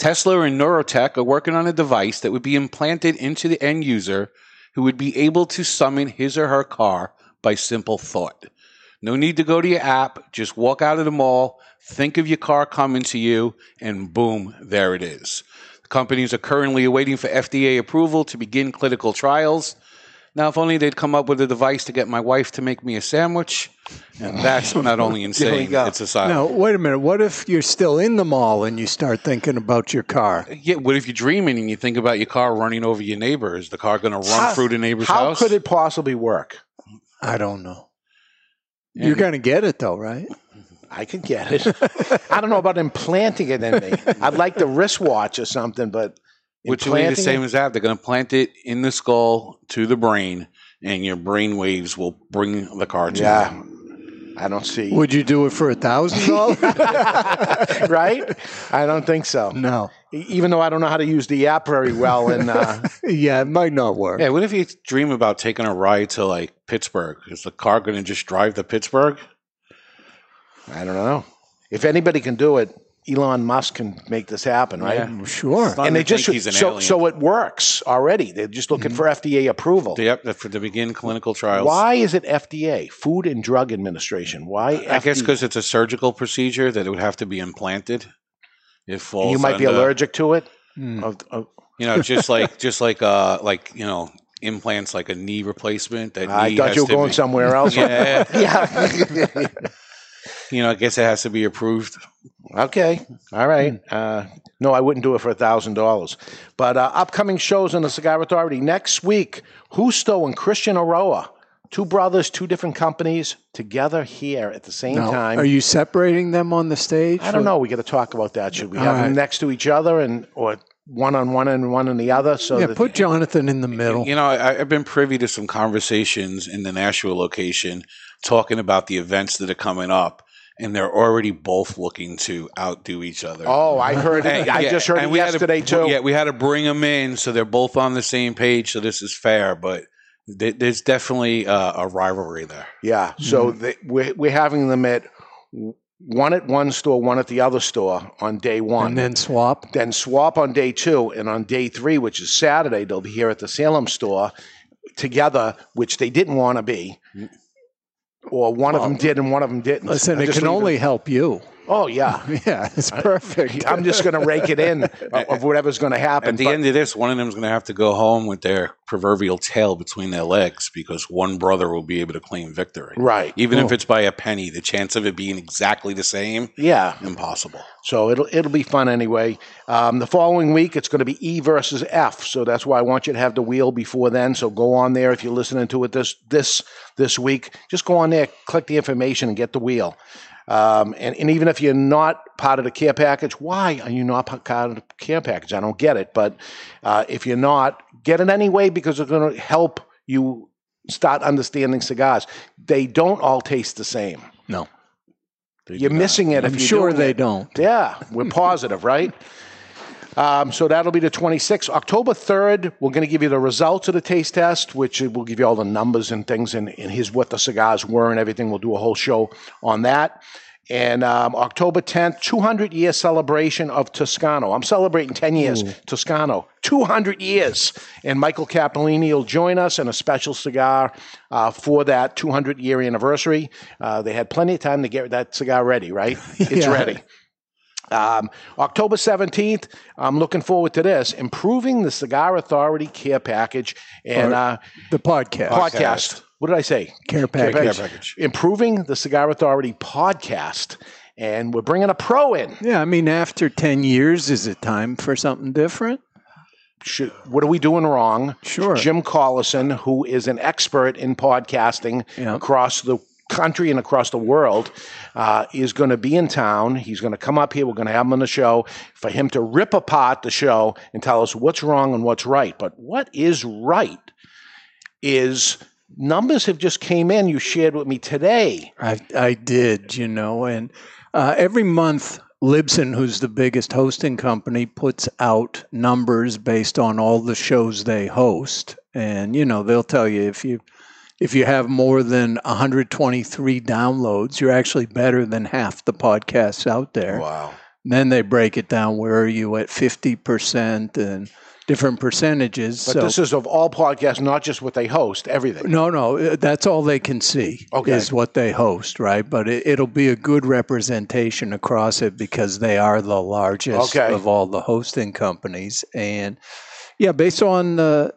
Tesla and Neurotech are working on a device that would be implanted into the end user who would be able to summon his or her car by simple thought. No need to go to your app, just walk out of the mall, think of your car coming to you, and boom, there it is. The companies are currently awaiting for FDA approval to begin clinical trials. Now, if only they'd come up with a device to get my wife to make me a sandwich, and that's not only (laughs) insane, it's a silent. Now, wait a minute. What if you're still in the mall and you start thinking about your car? Yeah, what if you're dreaming and you think about your car running over your neighbor? Is the car going to run How- through the neighbor's How house? How could it possibly work? I don't know. You're going to get it though, right? I could get it. I don't know about implanting it in me. I'd like the wristwatch or something, but Which will be the same it- as that. They're going to plant it in the skull to the brain, and your brain waves will bring the car to you. Yeah. you. I don't see. Would you do it for a thousand dollars? (laughs) right? I don't think so. No. E- Even though I don't know how to use the app very well, and uh, (laughs) yeah, it might not work. Yeah, what if you dream about taking a ride to like Pittsburgh? Is the car going to just drive to Pittsburgh? I don't know. If anybody can do it, Elon Musk can make this happen, right? Yeah. Sure. And they just he's an so alien. so it works already. They're just looking for FDA approval. Yep, for to begin clinical trials. Why is it FDA, Food and Drug Administration? Why? I guess because it's a surgical procedure that it would have to be implanted. It falls. you might be allergic to it. Hmm. Of- of- You know, just like just like uh like you know implants like a knee replacement. That I knee thought you were going be- somewhere else. (laughs) Yeah, (laughs) yeah. (laughs) you know, I guess it has to be approved. Okay. All right. Uh, no, I wouldn't do it for a thousand dollars. But uh, upcoming shows on the Cigar Authority next week: Justo and Christian Eiroa, two brothers, two different companies, together here at the same Now, time. Are you separating them on the stage? I don't know. We got to talk about that. Should we have them right. next to each other and or one on one and one on the other? So yeah, that, put Jonathan in the middle. You know, I, I've been privy to some conversations in the Nashville location talking about the events that are coming up, and they're already both looking to outdo each other. Oh, I (laughs) heard it. I Yeah, just heard and it we had to- yesterday too. Yeah, we had to bring them in so they're both on the same page, so this is fair. But th- there's definitely uh, a rivalry there. Yeah. So they, we're, we're having them at one at one store, one at the other store on day one. and then swap. then swap on day two. And on day three, which is Saturday, they'll be here at the Salem store together, which they didn't want to be. Or one of them did and one of them didn't. Listen, I it can only help you. Oh yeah, (laughs) yeah, it's perfect. (laughs) I'm just going to rake it in of, of whatever's going to happen. At the but- end of this, one of them's going to have to go home with their proverbial tail between their legs because one brother will be able to claim victory. Right. Even if Oh. it's by a penny, the chance of it being exactly the same, yeah, impossible. So it'll it'll be fun anyway. Um, the following week, it's going to be E versus F. So that's why I want you to have the wheel before then. So go on there if you're listening to it this this this week. Just go on there, click the information, and get the wheel. Um, and, and even if you're not part of the care package, why are you not part of the care package? I don't get it. But uh, if you're not, get it anyway because it's going to help you start understanding cigars. They don't all taste the same. No. You're missing it I'm if you're sure they it. don't. Yeah, we're positive, right? (laughs) Um, so that'll be the 26th. October 3rd, we're going to give you the results of the taste test, which will give you all the numbers and things and, and here's what the cigars were and everything. We'll do a whole show on that. And um, October 10th, 200 year celebration of Toscano. I'm celebrating 10 years, Toscano, 200 years. And Michael Capolini will join us in a special cigar uh, for that 200 year anniversary. Uh, they had plenty of time to get that cigar ready, right? (laughs) It's Yeah. ready. Um, October 17th, I'm looking forward to this Improving the Cigar Authority Care Package and uh, the podcast. podcast. What did I say? Care package. Care package. Improving the Cigar Authority podcast. And we're bringing a pro in. Yeah, I mean, after 10 years, is it time for something different? Should, what are we doing wrong? Sure. Jim Collison, who is an expert in podcasting across the country and across the world, uh, is going to be in town. He's going to come up here. We're going to have him on the show for him to rip apart the show and tell us what's wrong and what's right. But what is right is numbers have just came in. You shared with me today. I, I did, you know, and uh, every month, Libsyn, who's the biggest hosting company, puts out numbers based on all the shows they host, and you know they'll tell you if you if you have more than 123 downloads, you're actually better than half the podcasts out there. Wow. then they break it down. Where are you at 50 percent and different percentages? But so this is of all podcasts, not just what they host, everything. no, no, uh, that's all they can see Okay. is what they host, right? But it, it'll be a good representation across it because they are the largest Okay. of all the hosting companies. And yeah, based on uh,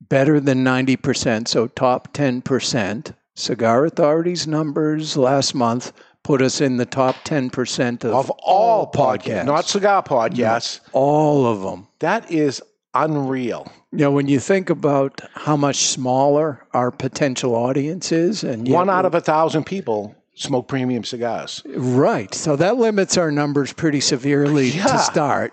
better than 90%, so top 10%, Cigar Authority's numbers last month put us in the top 10% of, Of all podcasts, not cigar podcasts. all of them. That is unreal. You know, when you think about how much smaller our potential audience is, and yet One out of a thousand people smoke premium cigars. Right. So that limits our numbers pretty severely Yeah. to start.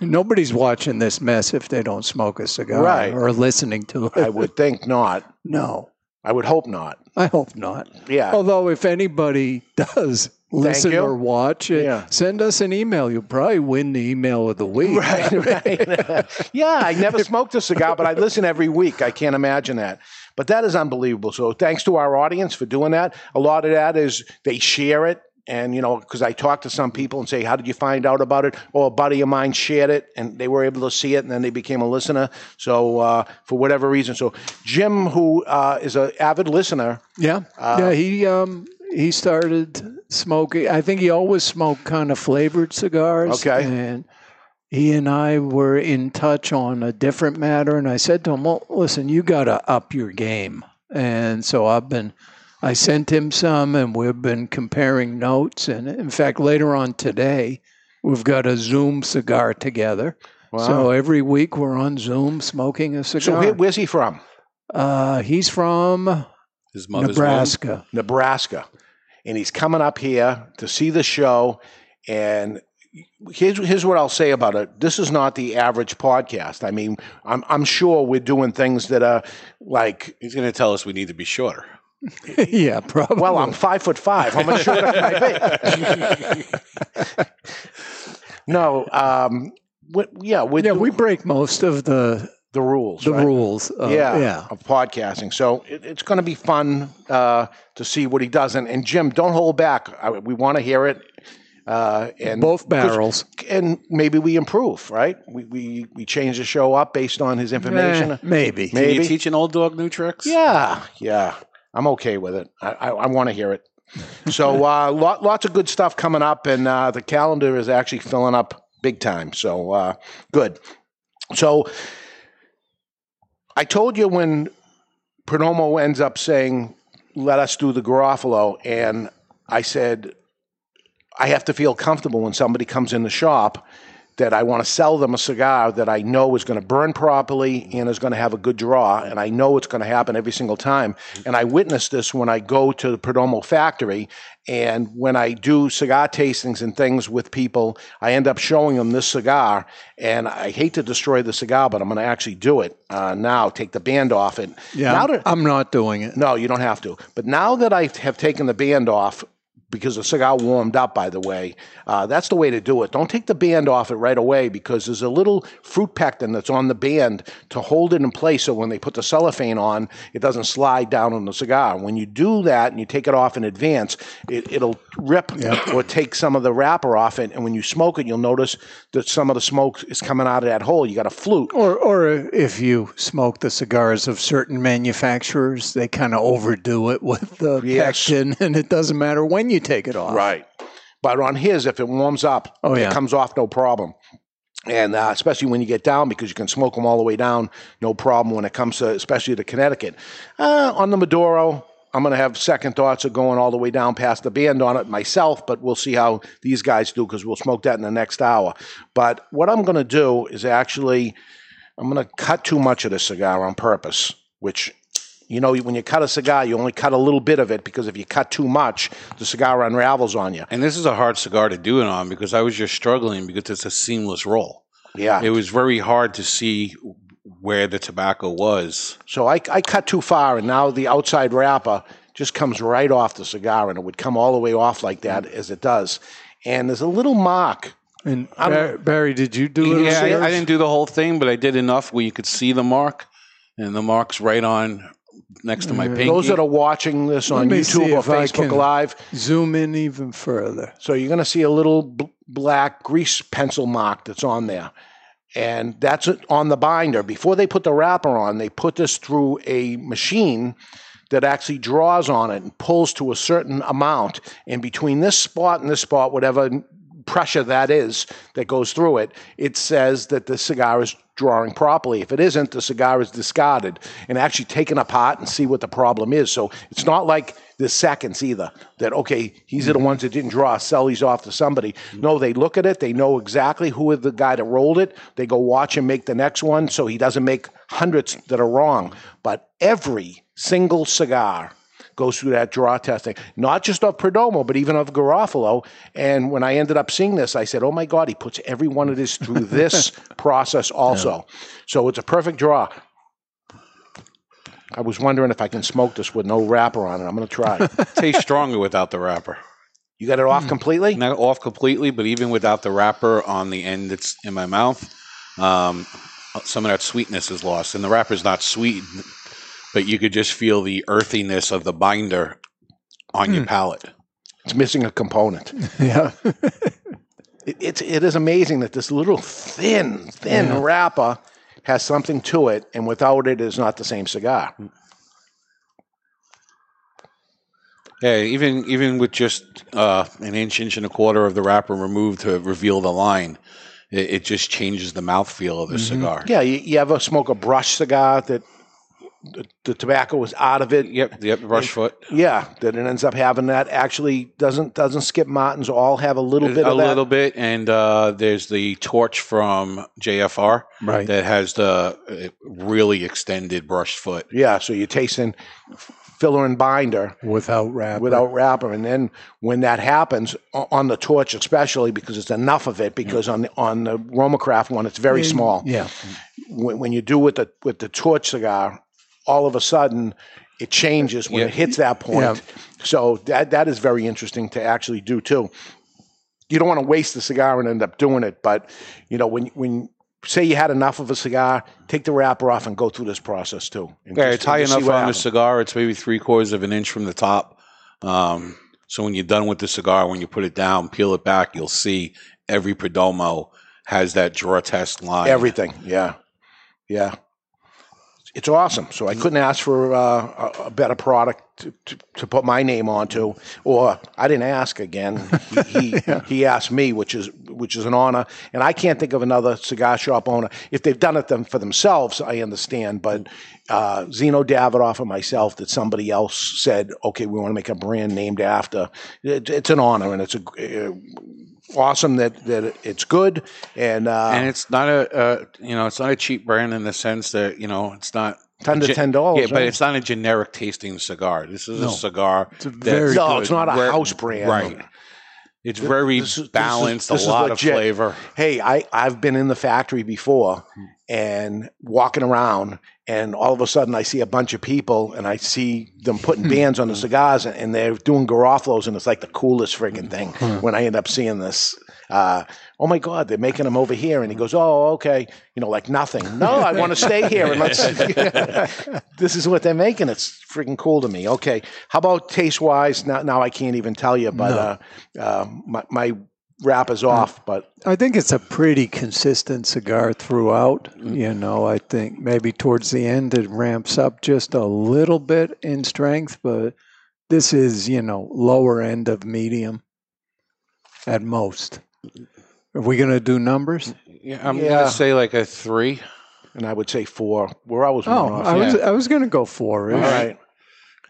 Nobody's watching this mess if they don't smoke a cigar Right. or listening to it. I would think not. No, I would hope not. I hope not. Yeah. Although, if anybody does listen or watch it, Yeah. send us an email. You'll probably win the email of the week. Right, right. (laughs) yeah, I never smoked a cigar, but I listen every week. I can't imagine that. But that is unbelievable. So thanks to our audience for doing that. A lot of that is they share it. And, you know, because I talk to some people and say, How did you find out about it? Oh, a buddy of mine shared it and they were able to see it and then they became a listener. So, uh, for whatever reason. So, Jim, who uh, is an avid listener, Yeah, Uh, yeah. He um he started smoking. I think he always smoked kind of flavored cigars. Okay. and he and I were in touch on a different matter, and I said to him, "Well, listen, you got to up your game." And so I've been. I sent him some, and we've been comparing notes. And in fact, later on today, we've got a Zoom cigar together. Wow. So every week we're on Zoom smoking a cigar. So where's he from? uh, he's from His mother's Nebraska. Nebraska. And he's coming up here to see the show. And here's, here's what I'll say about it. This is not the average podcast. I mean, I'm, I'm sure we're doing things that are like, He's going to tell us we need to be shorter. (laughs) yeah, probably. well, I'm five foot five. How much shorter can I be? (laughs) no, um, we, yeah, we, yeah, we break most of the the rules. the right? rules. Of, yeah, yeah. of podcasting. So it, it's going to be fun uh, to see what he does. And, and Jim, don't hold back. I, we want to hear it. Uh, and Both barrels. and maybe we improve, right? We, we we change the show up based on his information. Eh, maybe. Maybe. Can you teach an old dog new tricks? Yeah, yeah. I'm okay with it. I I, I want to hear it. So uh, lot, lots of good stuff coming up, and uh, the calendar is actually filling up big time. So uh, good. So I told you when Perdomo ends up saying, "Let us do the Garofalo," and I said, I have to feel comfortable when somebody comes in the shop that I want to sell them a cigar that I know is going to burn properly and is going to have a good draw, and I know it's going to happen every single time. And I witness this when I go to the Perdomo factory, and when I do cigar tastings and things with people, I end up showing them this cigar, and I hate to destroy the cigar, but I'm going to actually do it uh, now. Take the band off it. Yeah, Now that- I'm not doing it. no, you don't have to. But now that I have taken the band off, because the cigar warmed up, by the way, uh, that's the way to do it. Don't take the band off it right away because there's a little fruit pectin that's on the band to hold it in place so when they put the cellophane on, it doesn't slide down on the cigar. When you do that and you take it off in advance, it, it'll rip or take some of the wrapper off it. And when you smoke it, you'll notice that some of the smoke is coming out of that hole. You got a flute. Or, or if you smoke the cigars of certain manufacturers, they kind of overdo it with the Yes. pectin, and it doesn't matter when you take it off. Right. But on his, if it warms up, Oh, yeah. it comes off no problem. And uh, especially when you get down, because you can smoke them all the way down, no problem when it comes to, especially to Connecticut. Uh, on the Maduro, I'm going to have second thoughts of going all the way down past the band on it myself, but we'll see how these guys do because we'll smoke that in the next hour. But what I'm going to do is actually, I'm going to cut too much of the cigar on purpose, which you know, when you cut a cigar, you only cut a little bit of it because if you cut too much, the cigar unravels on you. And this is a hard cigar to do it on because I was just struggling because it's a seamless roll. Yeah. It was very hard to see where the tobacco was. So I, I cut too far, and now the outside wrapper just comes right off the cigar, and it would come all the way off like that mm. as it does. And there's a little mark. And I'm- Barry, did you do it? Yeah. I, I didn't do the whole thing, but I did enough where you could see the mark, and the mark's right on next to uh, my pinky. Those that are watching this on me see YouTube or if I Facebook can Live, Zoom in even further. So you're going to see a little bl- black grease pencil mark that's on there. And that's it on the binder. Before they put the wrapper on, they put this through a machine that actually draws on it and pulls to a certain amount. And between this spot and this spot, whatever pressure that is that goes through it, it says that the cigar is drawing properly. If it isn't, the cigar is discarded and actually taken apart and see what the problem is. So it's not like the seconds either that, okay, these are the mm-hmm. ones that didn't draw, sell these off to somebody. Mm-hmm. No, they look at it, they know exactly who is the guy that rolled it. They go watch him make the next one so he doesn't make hundreds that are wrong. But every single cigar goes through that draw testing, not just of Perdomo, but even of Garofalo. And when I ended up seeing this, I said, oh my God, he puts every one of this through (laughs) this process also. So it's a perfect draw. I was wondering if I can smoke this with no wrapper on it. I'm going to try. (laughs) tastes stronger without the wrapper. You got it off completely? Not off completely, but even without the wrapper on the end that's in my mouth, um, some of that sweetness is lost. And the wrapper's not sweet, but you could just feel the earthiness of the binder on your palate. It's missing a component. (laughs) Yeah. (laughs) It, it's it is amazing that this little thin thin Yeah. wrapper has something to it, and without it, it, is not the same cigar. Yeah, even even with just uh, an inch, inch and a quarter of the wrapper removed to reveal the line, it, it just changes the mouthfeel of the cigar. Yeah, you, you ever smoke a brush cigar that the, the tobacco was out of it? Yep, yep, brush foot. Yeah, that it ends up having that. Actually, doesn't doesn't Skip Martins all have a little bit a of that? little bit, and uh, there's the torch from JFR Right. that has the uh, really extended brushed foot. Yeah, so you're tasting filler and binder Without wrapper. without wrapper, and then when that happens o- on the torch, especially because it's enough of it, because on the on the Romacraft one, it's very small. Yeah. When, when you do with the with the torch cigar, all of a sudden it changes when Yeah. it hits that point. Yeah. So that that is very interesting to actually do too. You don't want to waste the cigar and end up doing it, but you know when when say you had enough of a cigar, take the wrapper off and go through this process too. And Yeah, just- it's high and just see enough on the cigar. It's maybe three quarters of an inch from the top. Um, so when you're done with the cigar, when you put it down, peel it back, you'll see every Perdomo has that draw test line. Everything, yeah, yeah. It's awesome. So I couldn't ask for uh, a, a better product to, to, to put my name onto, or I didn't ask again. He he, (laughs) he asked me, which is which is an honor. And I can't think of another cigar shop owner. If they've done it them for themselves, I understand. But uh, Zino Davidoff and myself, that somebody else said, okay, we want to make a brand named after. It, it's an honor, and it's a. Uh, Awesome that, that it's good and uh, and it's not a uh, you know it's not a cheap brand in the sense that you know it's not 10 to $10, Yeah, but right? it's not a generic tasting cigar. This is No. a cigar. It's a very No, good. it's not a Where- house brand. right? It's Th- very this is- this is- balanced. this a lot of flavor. Hey, I, I've been in the factory before and walking around, and all of a sudden I see a bunch of people and I see them putting bands on the cigars and, and they're doing Garofalo's, and it's like the coolest friggin' thing when I end up seeing this. Uh, oh my God, they're making them over here. And he goes, Oh, okay. You know, like nothing. No, I want to stay here. And let's, (laughs) this is what they're making. It's freaking cool to me. Okay. How about taste wise? Now, now I can't even tell you, but uh, uh, my, my wrap is off. But I think it's a pretty consistent cigar throughout. Mm-hmm. You know, I think maybe towards the end it ramps up just a little bit in strength, but this is, you know, lower end of medium at most. Are we going to do numbers? Yeah, I'm Yeah. gonna say like a three. and I would say four. We're always Oh, one off. I was Yeah. I was going to go four. All right.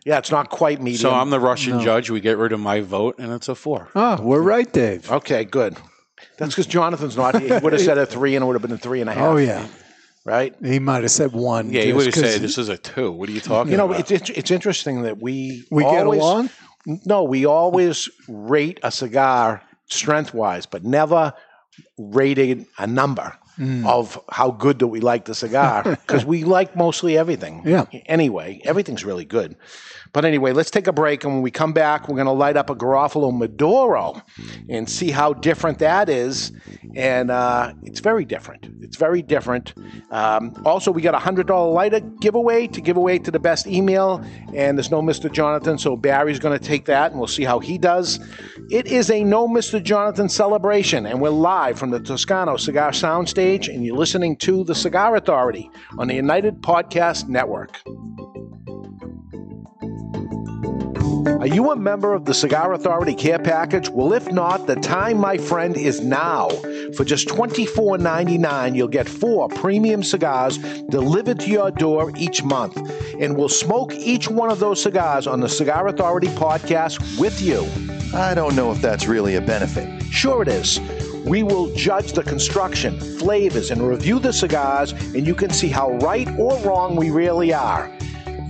Yeah, it's not quite medium. So I'm the Russian No. judge. We get rid of my vote, and it's a four. Oh, we're right, Dave. Okay, good. That's because Jonathan's not here. He would have said a three, and it would have been a three and a half. Oh yeah, right. he might have said one. Yeah, he would have 'cause said this is a two. What are you talking You know, about? it's, it's it's interesting that we We get along? No, we always rate a cigar strength wise, but never rated a number Mm. of how good do we like the cigar (laughs) because we like mostly everything. Yeah. Anyway, everything's really good. But anyway, let's take a break, and when we come back, we're going to light up a Garofalo Maduro and see how different that is. And uh, it's very different. It's very different. Um, also, we got a hundred dollar lighter giveaway to give away to the best email, and there's no Mr. Jonathan, so Barry's going to take that, and we'll see how he does. It is a no Mr. Jonathan celebration, and we're live from the Toscano Cigar Soundstage, and you're listening to the Cigar Authority on the United Podcast Network. Are you a member of the Cigar Authority Care Package? Well, if not, the time, my friend, is now. For just $24.99, you'll get four premium cigars delivered to your door each month. And we'll smoke each one of those cigars on the Cigar Authority podcast with you. I don't know if that's really a benefit. Sure, it is. We will judge the construction, flavors, and review the cigars, and you can see how right or wrong we really are.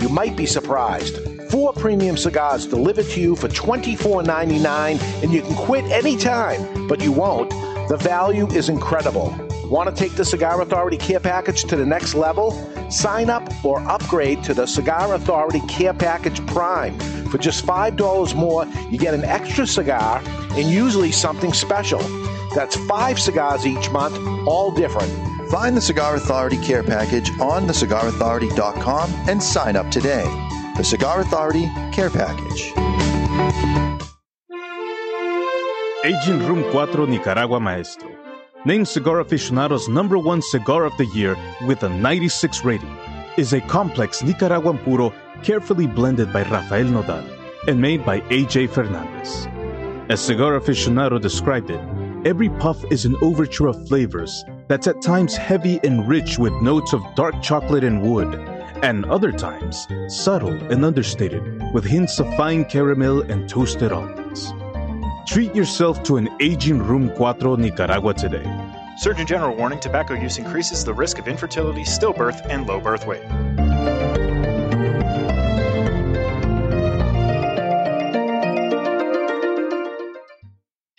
You might be surprised. Four premium cigars delivered to you for $24.99, and you can quit anytime, but you won't. The value is incredible. Want to take the Cigar Authority Care Package to the next level? Sign up or upgrade to the Cigar Authority Care Package Prime. For just $5 more, you get an extra cigar and usually something special. That's five cigars each month, all different. Find the Cigar Authority Care Package on thecigarauthority.com and sign up today. The Cigar Authority Care Package. Aging Room 4 Nicaragua Maestro. Named Cigar Aficionado's number one cigar of the year with a 96 rating, is a complex Nicaraguan puro carefully blended by Rafael Nodal and made by AJ Fernandez. As Cigar Aficionado described it, every puff is an overture of flavors that's at times heavy and rich with notes of dark chocolate and wood, and other times subtle and understated with hints of fine caramel and toasted almonds. Treat yourself to an aging Room 4 Nicaragua today. Surgeon General warning tobacco use increases the risk of infertility, stillbirth, and low birth weight.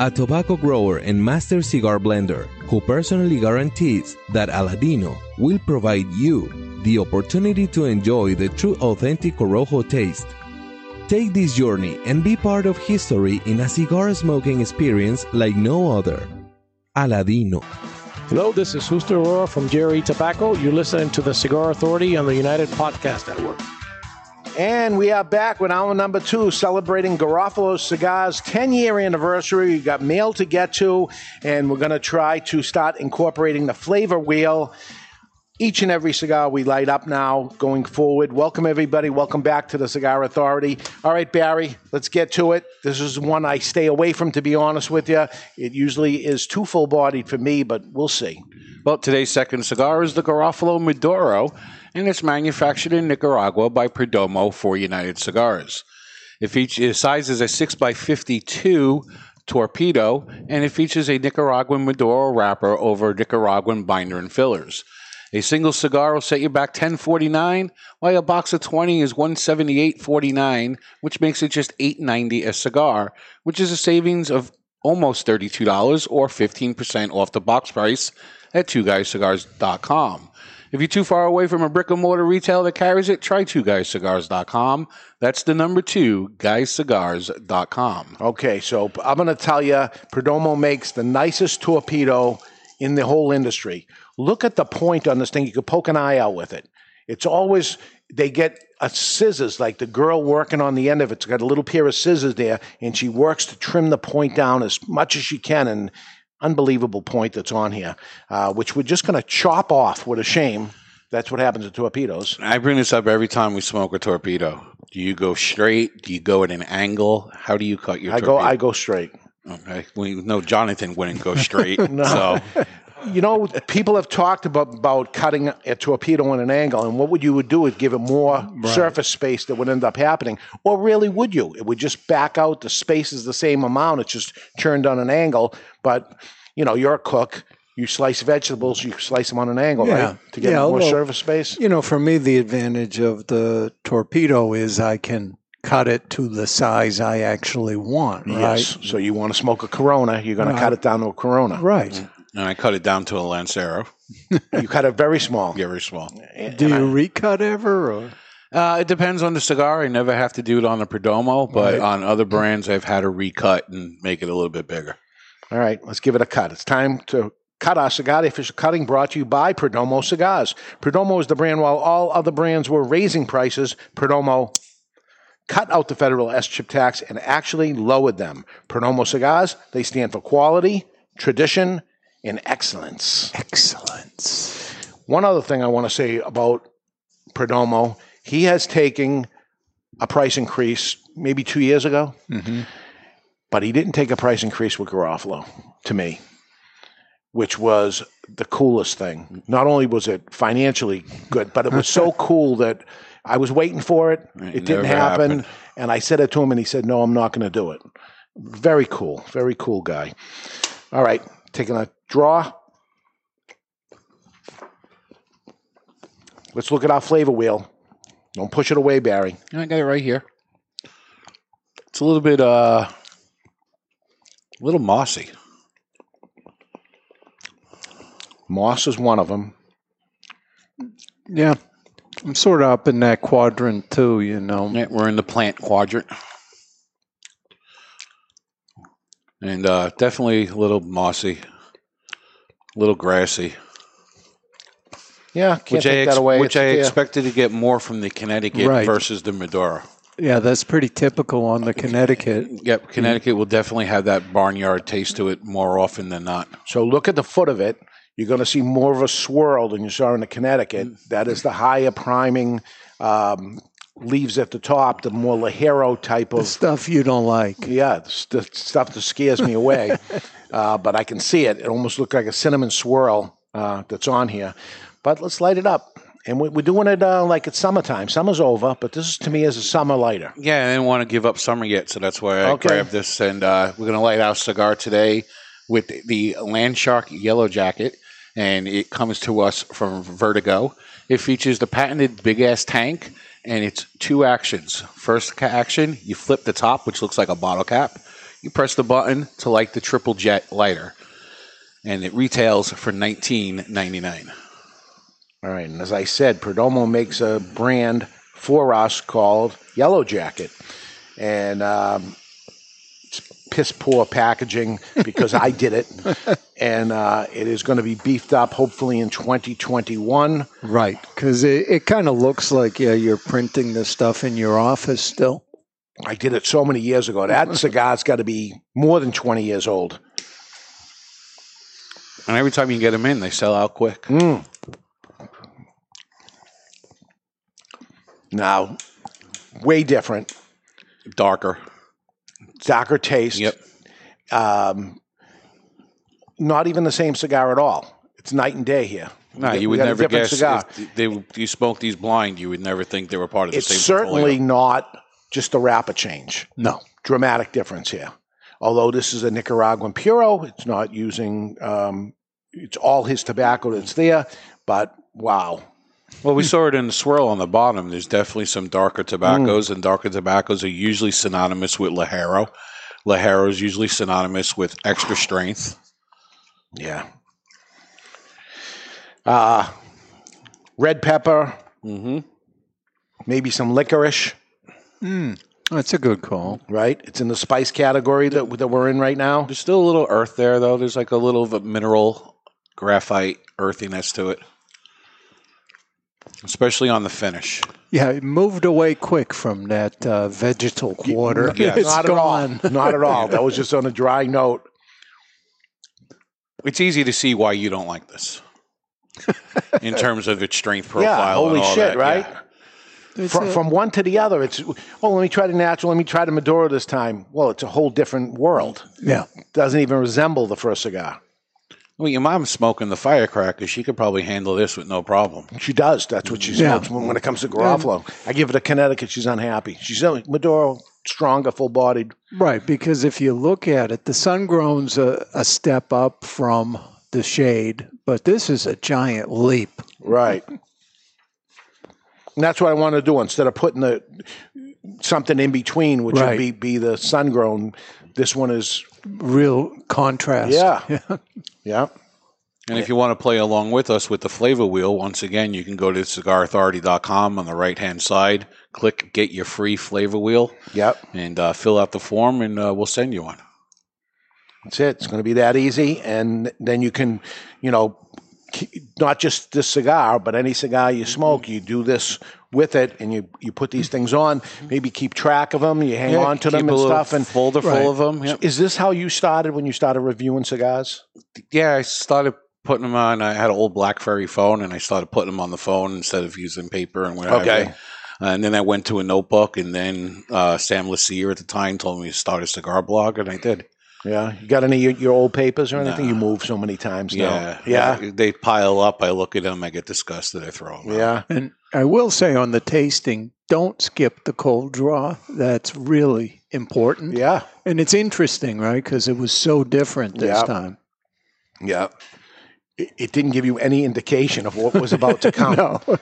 a tobacco grower and master cigar blender who personally guarantees that Aladino will provide you the opportunity to enjoy the true authentic Corojo taste. Take this journey and be part of history in a cigar smoking experience like no other. Aladino. Hello, this is Justo Eiroa from JRE Tobacco. You're listening to the Cigar Authority on the United Podcast Network. And we are back with hour number two, celebrating Garofalo Cigars' 10 year anniversary. We got mail to get to, and we're going to try to start incorporating the flavor wheel. Each and every cigar we light up now going forward. Welcome, everybody. Welcome back to the Cigar Authority. All right, Barry, let's get to it. This is one I stay away from, to be honest with you. It usually is too full bodied for me, but we'll see. Well, today's second cigar is the Garofalo Maduro, and it's manufactured in Nicaragua by Perdomo for United Cigars. It features size is a 6x52 torpedo, and it features a Nicaraguan Maduro wrapper over Nicaraguan binder and fillers. A single cigar will set you back 10.49, while a box of 20 is 178.49, which makes it just 8.90 a cigar, which is a savings of almost $32 or 15% off the box price at twoguyscigars.com. If you're too far away from a brick and mortar retailer that carries it, try twoguyscigars.com. That's the number two, guyscigars.com. Okay, so I'm going to tell you, Perdomo makes the nicest torpedo in the whole industry. Look at the point on this thing. You could poke an eye out with it. It's always they get a scissors, like the girl working on the end of it's got a little pair of scissors there, and she works to trim the point down as much as she can. And unbelievable point that's on here, uh, which we're just going to chop off. What a shame. That's what happens to torpedoes. I bring this up every time we smoke a torpedo. Do you go straight? Do you go at an angle? How do you cut your I torpedo? go. I go straight. Okay. We know Jonathan wouldn't go straight. (laughs) No. So You know, people have talked about, about cutting a torpedo on an angle, and what would you would do is give it more surface space that would end up happening, or really would you? It would just back out. The space is the same amount. It's just turned on an angle. But you know, you're a cook. You slice vegetables. You slice them on an angle, Yeah. right, to get Yeah, more surface space. You know, for me, the advantage of the torpedo is I can cut it to the size I actually want, right? Yes. So you want to smoke a Corona? You're going to Right. cut it down to a Corona, Right. Mm-hmm. And I cut it down to a Lancero. you cut it very small. Yeah, Very small. Do you recut ever? Or? Uh, it depends on the cigar. I never have to do it on the Perdomo, but Right. on other brands, I've had to recut and make it a little bit bigger. All right, let's give it a cut. It's time to cut our cigar. The official cutting brought to you by Perdomo Cigars. Perdomo is the brand while all other brands were raising prices. Perdomo cut out the federal SCHIP tax and actually lowered them. Perdomo Cigars, they stand for quality, tradition, and excellence. Excellence. One other thing I want to say about Perdomo, he has taken a price increase maybe two years ago Mm-hmm. but he didn't take a price increase with Garofalo to me, which was the coolest thing. Not only was it financially good, but it was so (laughs) cool that I was waiting for it. It, It didn't happen. happened. And I said it to him, and he said, No, I'm not going to do it. Very cool. Very cool guy. All right, taking a draw. Let's look at our flavor wheel. Don't push it away, Barry. I got it right here. It's a little bit, uh, a little mossy. Moss is one of them. Yeah. I'm sort of up in that quadrant too, you know. Yeah, we're in the plant quadrant. And uh, definitely a little mossy, a little grassy. Yeah, can't which I, ex- that away. which It's I there. expected to get more from the Connecticut Right. versus the Maduro. Yeah, that's pretty typical on the Connecticut. Yep, Connecticut will definitely have that barnyard taste to it more often than not. So look at the foot of it. You're going to see more of a swirl than you saw in the Connecticut. That is the higher priming um, leaves at the top, the more Ligero type The of stuff you don't like. yeah, the st- stuff that scares me away. (laughs) uh, but I can see it. It almost looks like a cinnamon swirl uh, that's on here. But let's light it up. And we- we're doing it uh, like it's summertime. Summer's over, but this is to me as a summer lighter. Yeah, I didn't want to give up summer yet, so that's why I Okay. grabbed this. And uh, we're going to light our cigar today with the Landshark Yellow Jacket, and it comes to us from Vertigo. It features the patented big ass tank, and it's two actions. First action, you flip the top, which looks like a bottle cap. You press the button to light the triple jet lighter, and it retails for nineteen ninety nine. All right, and as I said, Perdomo makes a brand for us called Yellow Jacket, and um, piss poor packaging because I did it, (laughs) and uh, it is going to be beefed up hopefully in 2021. Right, because it, it kind of looks like yeah, you're printing the stuff in your office still. I did it so many years ago. That (laughs) cigar's got to be more than 20 years old. And every time you get them in, they sell out quick. Mm. Now, way different, Darker. Darker taste. Yep. Um, not even the same cigar at all. It's night and day here. No, you would never guess cigar. if they you smoke these blind. You would never think they were part of the It's same. It's certainly portfolio. not just a wrapper change. No. Dramatic difference here. Although this is a Nicaraguan Puro, it's not using, um, it's all his tobacco that's there, but wow. Well, we saw it in the swirl on the bottom. There's definitely some darker Mm. tobaccos, and darker tobaccos are usually synonymous with Ligero. Ligero is usually synonymous with extra strength. Yeah. Uh, red pepper, Mm-hmm. maybe some licorice, Mm, that's a good call. right? It's in the spice category that, that we're in right now. There's still a little earth there, though. There's like a little of a mineral graphite earthiness to it, especially on the finish. Yeah, it moved away quick from that uh, vegetal quarter. Yes. It's Not gone. at all. Not at all. That was just on a dry note. It's easy to see why you don't like this (laughs) in terms of its strength profile. yeah, holy and all shit, that. right? Yeah. From, from one to the other, it's oh, let me try the natural. Let me try the Maduro this time. Well, it's a whole different world. Yeah. Doesn't even resemble the first cigar. Well, your mom's smoking the firecracker. She could probably handle this with no problem. She does. That's what she Yeah. smokes when, when it comes to Garofalo. I give it a Connecticut. She's unhappy. She's uh, Maduro, stronger, full bodied. Right, because if you look at it, the sun grown's a, a step up from the shade, but this is a giant leap. Right. And that's what I want to do instead of putting the something in between, which Right. would be be the sun grown. This one is Real contrast. (laughs) yeah, yeah. And if you want to play along with us with the flavor wheel, once again, you can go to cigarauthority.com on the right hand side, click get your free flavor wheel. Yep. And uh, fill out the form, and uh, we'll send you one. That's it. It's going to be that easy, and then you can, you know, not just this cigar, but any cigar you smoke, you do this with it, and you you put these things on. Maybe keep track of them. You hang Yeah, on to them keep a and little stuff. And folder full of 'em, yep. Is this how you started when you started reviewing cigars? Yeah, I started putting them on. I had an old BlackBerry phone, and I started putting them on the phone instead of using paper and whatever. Okay. And then I went to a notebook, and then uh, Sam Lassier at the time told me to start a cigar blog, and I did. Yeah. You got any of your, your old papers or anything? You move so many times now. Yeah, Yeah. They pile up. I look at them. I get disgusted. I throw them. Yeah. And I will say on the tasting, don't skip the cold draw. That's really important. Yeah. And it's interesting, right? Because it was so different this Yeah. time. Yeah. It, it didn't give you any indication of what was about to (laughs) come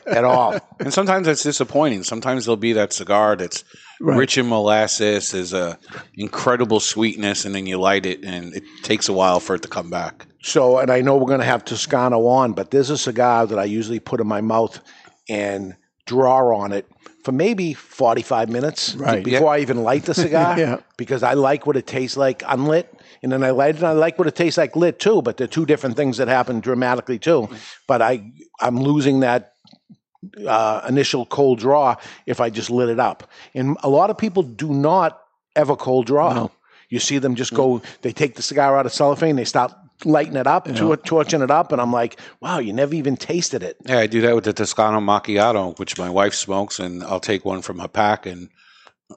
at all. And sometimes it's disappointing. Sometimes there'll be that cigar that's Right. rich in molasses, there's a incredible sweetness, and then you light it, and it takes a while for it to come back. So, and I know we're going to have Toscano on, but there's a cigar that I usually put in my mouth and draw on it for maybe 45 minutes Right. before I even light the cigar (laughs) Yeah. because I like what it tastes like unlit. And then I light it and I like what it tastes like lit too, but they're two different things that happen dramatically too. But I, I'm losing that uh, initial cold draw if I just lit it up. And a lot of people do not ever cold draw. You see them just go, they take the cigar out of cellophane, they start lighting it up, tor- torching it up, and I'm like, wow, you never even tasted it. Yeah, I do that with the Toscano Macchiato, which my wife smokes, and I'll take one from her pack in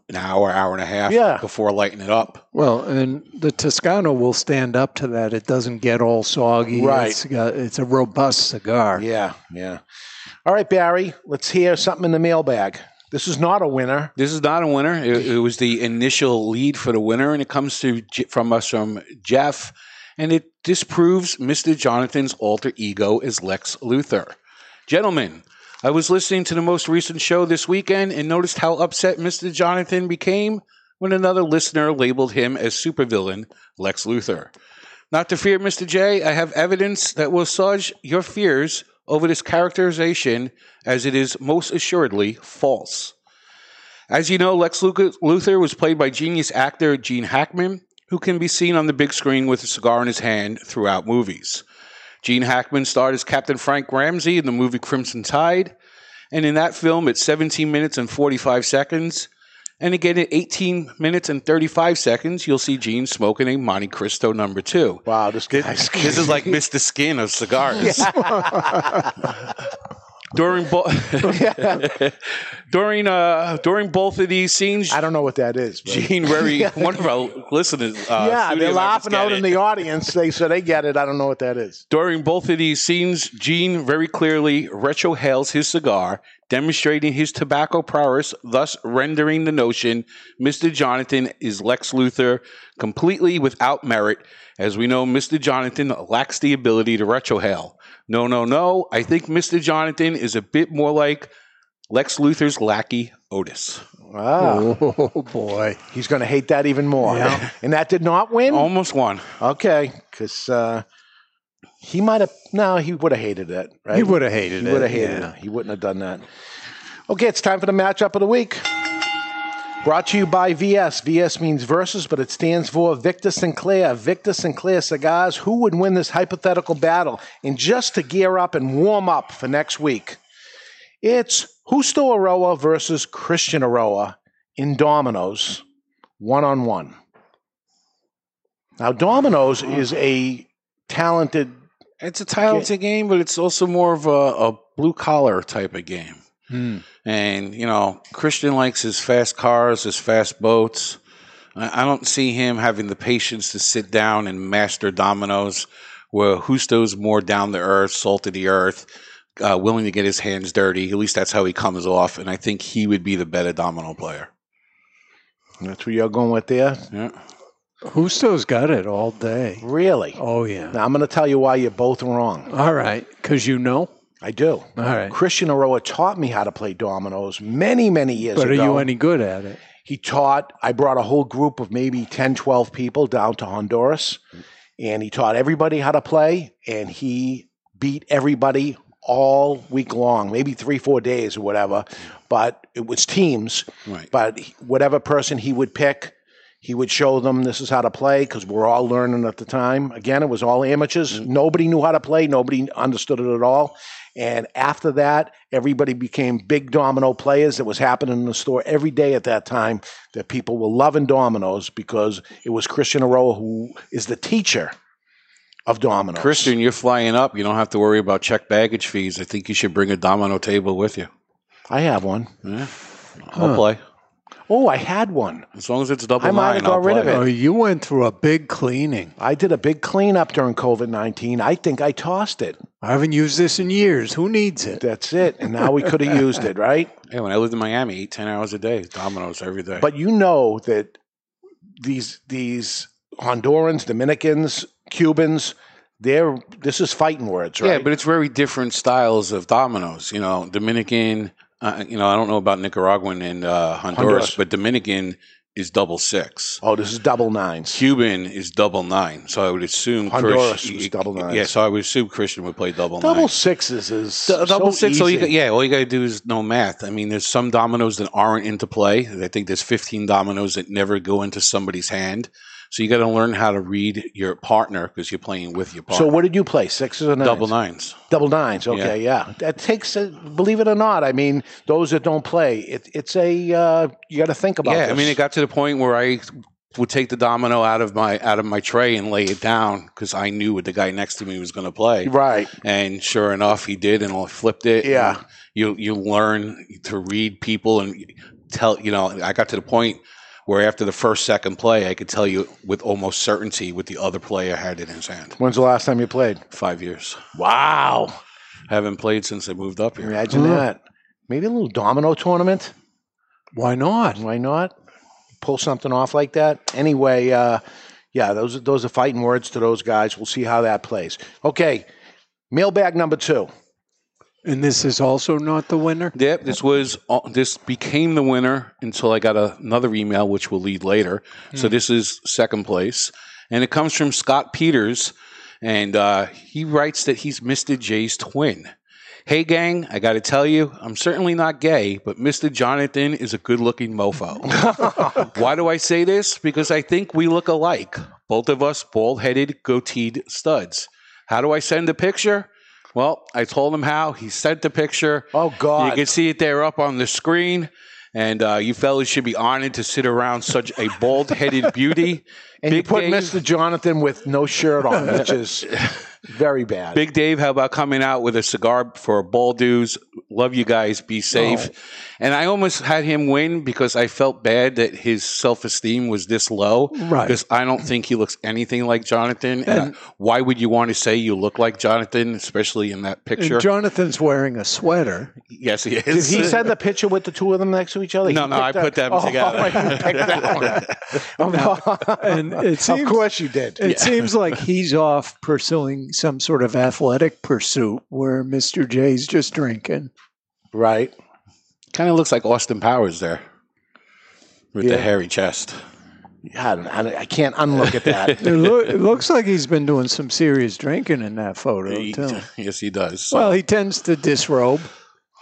an hour, hour and a half Yeah. before lighting it up. Well, and the Toscano will stand up to that. It doesn't get all soggy. Right. It's, got, it's a robust cigar. Yeah, yeah. All right, Barry, let's hear something in the mailbag. This is not a winner. This is not a winner. It, it was the initial lead for the winner, and it comes to from us from Jeff, and it disproves Mr. Jonathan's alter ego as Lex Luthor. Gentlemen, I was listening to the most recent show this weekend and noticed how upset Mr. Jonathan became when another listener labeled him as supervillain Lex Luthor. Not to fear, Mr. J, I have evidence that will assuage your fears over this characterization, as it is most assuredly false. As you know, Lex Luthor Luthor was played by genius actor Gene Hackman, who can be seen on the big screen with a cigar in his hand throughout movies. Gene Hackman starred as Captain Frank Ramsey in the movie Crimson Tide, and in that film, it's 17 minutes and 45 seconds. And again, at 18 minutes and 35 seconds, you'll see Gene smoking a Montecristo number two. Wow, this This, this is like (laughs) Mr. Skin of cigars. (laughs) during bo- (laughs) (laughs) during uh during both of these scenes, I don't know what that is. but- Gene very (laughs) one of our listeners. Uh, yeah, they're laughing out in the audience. They so they get it. I don't know what that is. During both of these scenes, Gene very clearly retrohales his cigar, demonstrating his tobacco prowess, thus rendering the notion Mr. Jonathan is Lex Luthor completely without merit. As we know, Mr. Jonathan lacks the ability to retrohale. No, no, no. I think Mr. Jonathan is a bit more like Lex Luthor's lackey, Otis. Wow. (laughs) Oh, boy. He's going to hate that even more. Yeah. And that did not win? Almost won. Okay, because uh, he might have, no, he would have hated it, right? He would have hated He it. would have hated yeah. it. He wouldn't have done that. Okay, it's time for the matchup of the week. Brought to you by VS. VS means versus, but it stands for Victor Sinclair. Victor Sinclair Cigars. Who would win this hypothetical battle? And just to gear up and warm up for next week, it's Justo Eiroa versus Christian Eiroa in Dominoes, one on one. Now, Dominoes is a talented. It's a talented game, but it's also more of a, a blue collar type of game. Hmm. And, you know, Christian likes his fast cars, his fast boats. I I don't see him having the patience to sit down and master dominoes, where Justo's more down to earth, salt of the earth, uh, willing to get his hands dirty. At least that's how he comes off. And I think he would be the better domino player. That's what you're going with there? Yeah. Justo's got it all day. Really? Oh, yeah. Now, I'm going to tell you why you're both wrong. All right, because you know. I do. All right. Christian Eiroa taught me how to play dominoes many, many years ago. But are you any good at it? He taught, I brought a whole group of maybe 10, 12 people down to Honduras, and he taught everybody how to play, and he beat everybody all week long, maybe three, four days or whatever. But it was teams. Right. But whatever person he would pick, he would show them this is how to play because we're all learning at the time. Again, it was all amateurs. Mm. Nobody knew how to play. Nobody understood it at all. And after that, everybody became big domino players. It was happening in the store every day at that time that people were loving dominoes because it was Christian Eiroa who is the teacher of dominoes. Christian, you're flying up. You don't have to worry about check baggage fees. I think you should bring a domino table with you. I have one. Yeah. I'll Huh. play. Oh, I had one. As long as it's double I might nine, have got I'll rid play. of it. Oh, you went through a big cleaning. I did a big cleanup during COVID 19. I think I tossed it. I haven't used this in years. Who needs it? That's it. And now we could have used it, right? (laughs) Yeah, when I lived in Miami, 10 hours a day, dominoes every day. But you know that these these Hondurans, Dominicans, Cubans, they're this is fighting words, right? Yeah, but it's very different styles of dominoes. You know, Dominican. Uh, you know, I don't know about Nicaraguan and uh, Honduras, Honduras. but Dominican is double six. Oh, this is double nines. Cuban is double nine. So I would assume Honduras Chris- was double nines. Yeah, so I would assume Christian would play double, double nine. sixes is D- double so six. All you easy. got, yeah, all you got to do is know math. I mean, there's some dominoes that aren't into play. I think there's 15 dominoes that never go into somebody's hand. So you got to learn how to read your partner because you're playing with your partner. So what did you play? Sixes or nines? Double nines. Double nines. Okay, yeah. That takes. A, believe it or not, I mean, those that don't play, it, it's a. Uh, you got to think about. Yeah, this. I mean, it got to the point where I would take the domino out of my out of my tray and lay it down because I knew what the guy next to me was going to play. Right. And sure enough, he did, and I flipped it. Yeah. You you learn to read people and tell. You know, I got to the point where after the first second play, I could tell you with almost certainty what the other player had in his hand. When's the last time you played? Five years. Wow. Haven't played since I moved up here. Imagine that. Maybe a little domino tournament. Why not? Why not? Pull something off like that. Anyway, uh, yeah, those are, those are fighting words to those guys. We'll see how that plays. Okay, mailbag number two. And this is also not the winner? Yep, this was uh, this became the winner until I got another email, which will lead later. So Hmm. this is second place, and it comes from Scott Peters, and uh, he writes that he's Mr. J's twin. Hey gang, I got to tell you, I'm certainly not gay, but Mr. Jonathan is a good-looking mofo. (laughs) Why do I say this? Because I think we look alike. Both of us bald-headed, goateed studs. How do I send a picture? Well, I told him how. He sent the picture. Oh God! You can see it there up on the screen. And uh, you fellas should be honored to sit around such a bald-headed beauty. (laughs) And you put Dave- Mr. Jonathan with no shirt on, which is (laughs) very bad. Big Dave, how about coming out with a cigar for ball dudes? Love you guys. Be safe. Oh. And I almost had him win because I felt bad that his self esteem was this low. Right. Because I don't think he looks anything like Jonathan. And, And- why would you want to say you look like Jonathan, especially in that picture? And Jonathan's wearing a sweater. yes, he Did is. he send the picture with the two of them next to each other? No, He no, I picked put them oh, together. (laughs) you picked that one. (laughs) And it (laughs) seems, of course you did. It seems like he's off pursuing some sort of athletic pursuit where Mr. J's just drinking. Right. Kind of looks like Austin Powers there with Yeah. the hairy chest. I, don't- I can't unlook at that. (laughs) It, loo- it looks like he's been doing some serious drinking in that photo, He- too. (laughs) yes, he does. Well, he tends to disrobe.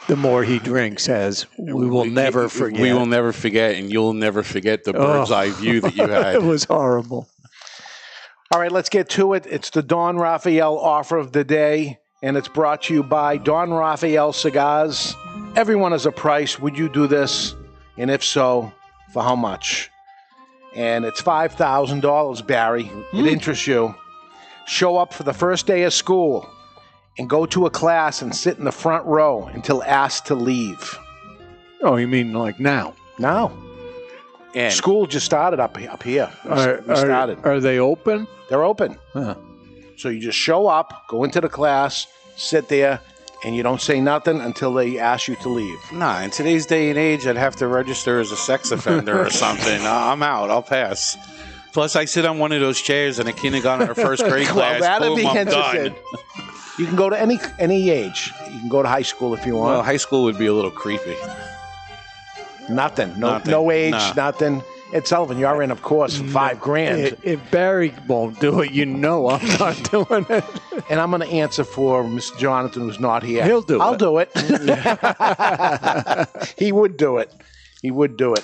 the more he drinks, as we will never forget. We will never forget, and you'll never forget the oh. bird's Oh. eye view that you (laughs) had. it was horrible. All right, let's get to it. It's the Don Raphael offer of the day, and it's brought to you by Don Raphael Cigars. Everyone has a price. Would you do this? And if so, for how much? And it's $5,000, Barry. It hmm. interests you. Show up for the first day of school and go to a class and sit in the front row until asked to leave. Oh, you mean like now? Now. And School just started up, up here. Are, we started. are, are they open? They're open. Huh. So you just show up, go into the class, sit there, and you don't say nothing until they ask you to leave. Nah, in today's day and age, I'd have to register as a sex offender or something. (laughs) Uh, I'm out. I'll pass. Plus, I sit on one of those chairs in a kindergarten or first (laughs) grade Well, class. that'd Boom, be I'm interesting. done. You can go to any any age. You can go to high school if you want. Well, high school would be a little creepy. Nothing. No Nothing. no age, Nah. nothing. Ed Sullivan, you're in, of course, for five grand. If, Barry won't do it, you know I'm not (laughs) doing it. and I'm going to answer for Mr. Jonathan, who's not here. He'll do it. I'll do it. (laughs) he would do it. He would do it.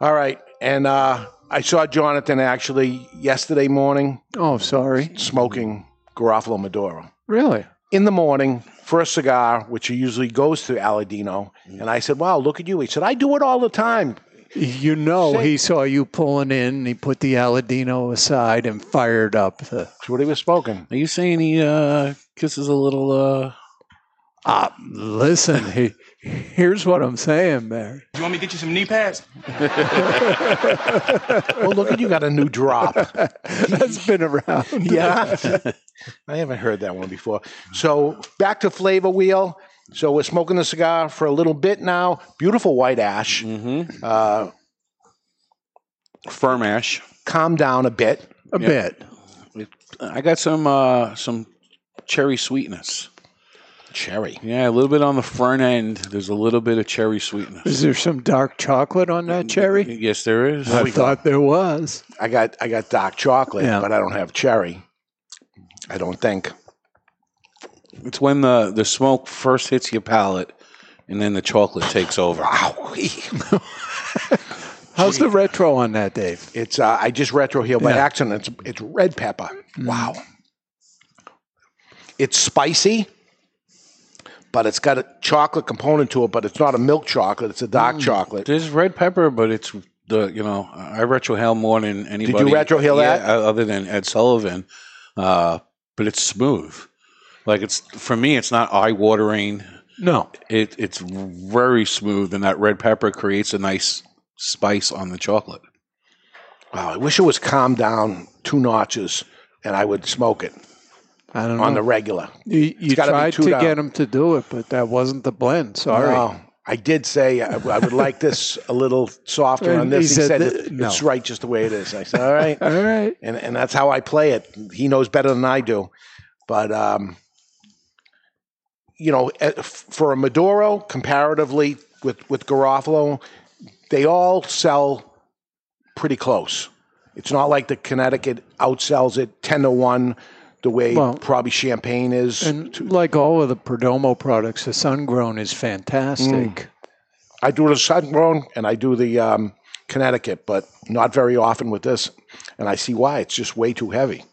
All right. And uh, I saw Jonathan actually yesterday morning Oh, sorry. smoking Garofalo Maduro. Really? in the morning for a cigar, which he usually goes to Aladino. And I said, Wow, look at you. He said, I do it all the time. You know, he saw you pulling in. He put the Aladino aside and fired up the. That's what he was smoking. Are you saying he uh, kisses a little? Uh... Ah, listen, he, here's what I'm saying, Barry. You want me to get you some knee pads? Well, look at you got a new drop. That's been around. (laughs) yeah. I haven't heard that one before. So back to Flavor Wheel. So we're smoking the cigar for a little bit now. Beautiful white ash. Mm-hmm. Uh, Firm ash. calm down a bit. A bit. I got some uh, some cherry sweetness. Cherry. Yeah, a little bit on the front end. There's a little bit of cherry sweetness. Is there some dark chocolate on that cherry? Yes, there is. I thought there was. I got I got dark chocolate, Yeah. but I don't have cherry. I don't think. It's when the the smoke first hits your palate, and then the chocolate takes over. (laughs) (laughs) How's the retro on that, Dave? It's uh, I just retro here by Yeah. accident. It's it's red pepper. Wow. It's spicy, but it's got a chocolate component to it. But it's not a milk chocolate. It's a dark chocolate. There's red pepper, but it's the you know I retrohale more than anybody. Did you retrohale yeah, that? Other than Ed Sullivan, uh, but it's smooth. Like it's for me, it's not eye watering. No. It it's very smooth, and that red pepper creates a nice spice on the chocolate. Wow, I wish it was calmed down two notches, and I would smoke it I don't know. on know. the regular. you you tried to down. get him to do it, but that wasn't the blend. Sorry. No, I did say I, I would like this a little softer on this. he He, said said, no. it's right just the way it is. I said, all right. (laughs) All right. and and that's how I play it. He knows better than I do, but um, you know, for a Maduro, comparatively with with Garofalo, they all sell pretty close. It's not like the Connecticut outsells it ten to one, the way Well- probably Champagne is. And like all of the Perdomo products, the sun grown is fantastic. I do the Sun Grown and I do the um, Connecticut, but not very often with this, and I see why. It's just way too heavy.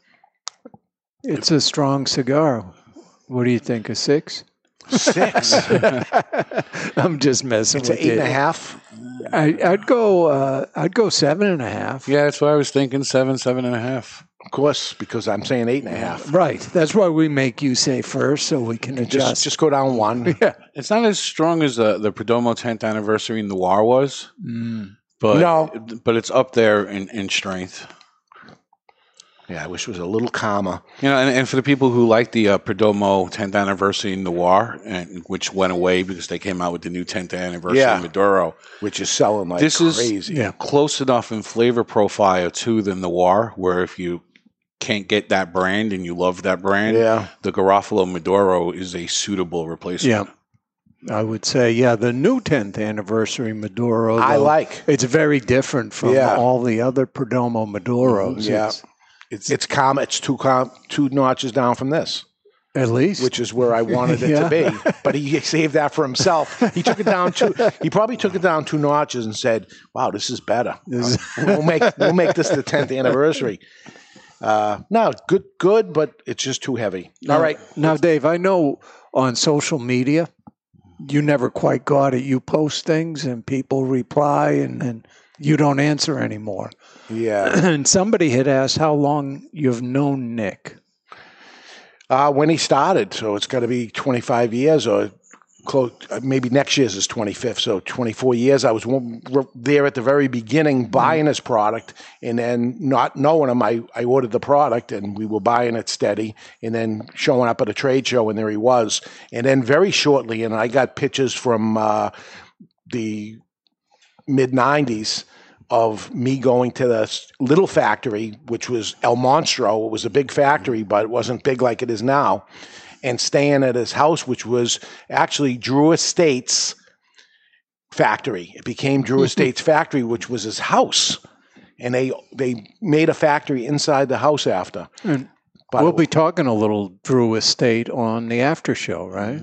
It's a strong cigar. What do you think? A six? Six. (laughs) I'm just messing It's an with eight and you. a half. I, I'd go. Uh, I'd go seven and a half. Yeah, that's what I was thinking. Seven, seven and a half. Of course, because I'm saying eight and a half. Right. That's why we make you say first, so we can adjust. Just just go down one. (laughs) yeah. It's not as strong as the the Perdomo 10th anniversary Noir was, Mm. but No. but it's up there in, in strength. Yeah, I wish it was a little calmer. You know, and, and for the people who like the uh, Perdomo 10th anniversary Noir, and which went away because they came out with the new 10th anniversary Yeah. Maduro, which is selling like this crazy. is close enough in flavor profile to the Noir, where if you can't get that brand and you love that brand, Yeah. the Garofalo Maduro is a suitable replacement. Yeah. I would say, yeah, the new 10th anniversary Maduro. I like. It's very different from Yeah. all the other Perdomo Maduros. Mm-hmm. Yeah. It's- It's it's calm. It's two calm, two notches down from this. At least. which is where I wanted it (laughs) Yeah. to be. But he (laughs) saved that for himself. He took it down two. He probably took it down two notches and said, "Wow, this is better. we'll make we'll make this the tenth anniversary." Uh, no, good, good, but it's just too heavy. Now, All right, Now, Dave, I know on social media, you never quite got it. You post things and people reply and, and you don't answer anymore. Yeah. (clears throat) and somebody had asked how long you've known Nick. Uh, when he started, so it's got to be 25 years or close. uh, Maybe next year's is 25th, so 24 years. I was there at the very beginning buying his product, and then not knowing him, I, I ordered the product, and we were buying it steady, and then showing up at a trade show, and there he was. And then very shortly, and I got pictures from uh, the mid 90s of me going to the little factory, which was El Monstro. It was a big factory, but it wasn't big like it is now. And staying at his house, which was actually Drew Estates factory. It became Drew (laughs) Estates factory, which was his house. And they they made a factory inside the house after. And But we'll be talking a little Drew Estate on the after show, right?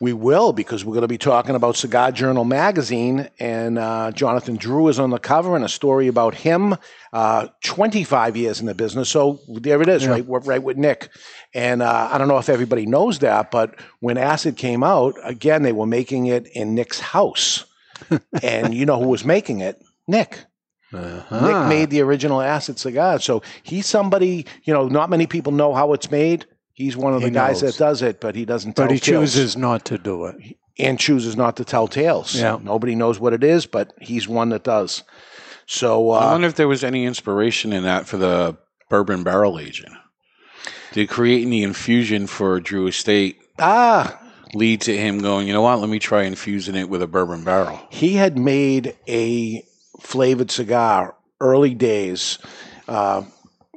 We will because we're going to be talking about Cigar Journal magazine, and uh, Jonathan Drew is on the cover, and a story about him. Uh, Twenty-five years in the business, so there it is, Yeah. right, right with Nick. And uh, I don't know if everybody knows that, but when Acid came out, again, they were making it in Nick's house, (laughs) and you know who was making it? Nick. Uh-huh. Nick made the original acid cigar. So he's somebody, you know, not many people know how it's made. He's one of the He guys knows. that does it, but he doesn't tell But he tales. chooses not to do it. And chooses not to tell tales. Yeah. Nobody knows what it is, but he's one that does. So I uh, wonder if there was any inspiration in that for the bourbon barrel aging. Did creating the infusion for Drew Estate ah lead to him going, you know what, let me try infusing it with a bourbon barrel? he had made a flavored cigar early days, uh,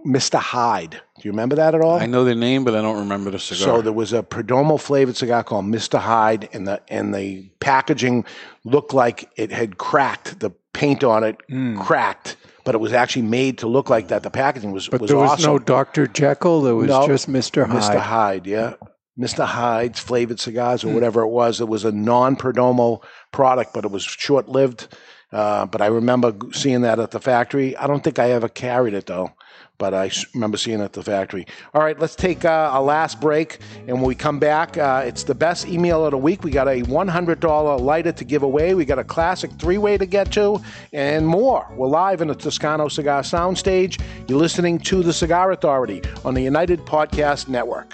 Mr. Hyde. Do you remember that at all? I know the name, but I don't remember the cigar. So there was a Perdomo flavored cigar called Mr. Hyde, and the and the packaging looked like it had cracked. The paint on it cracked, but it was actually made to look like that. The packaging was But was there was awesome. no Dr. Jekyll. There was No, just Mr. Hyde. Mr. Hyde, yeah. Mr. Hyde's flavored cigars or whatever it was. It was a non Perdomo product, but it was short lived. Uh, but I remember seeing that at the factory. I don't think I ever carried it though, but I remember seeing it at the factory. All right, let's take uh, a last break. And when we come back, uh, it's the best email of the week. We got a $100 lighter to give away. We got a classic three way to get to, and more. We're live in the Toscano Cigar Soundstage. You're listening to The Cigar Authority on the United Podcast Network.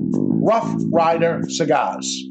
Rough Rider Cigars.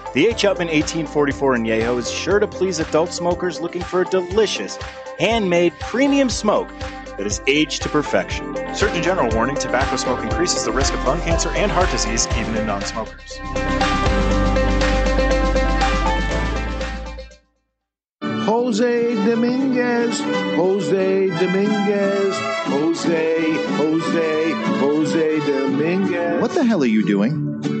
The H. Upmann 1844 Añejo is sure to please adult smokers looking for a delicious, handmade premium smoke that is aged to perfection. Surgeon General warning tobacco smoke increases the risk of lung cancer and heart disease even in non smokers. Jose Dominguez, Jose Dominguez, Jose, Jose, Jose Dominguez. What the hell are you doing?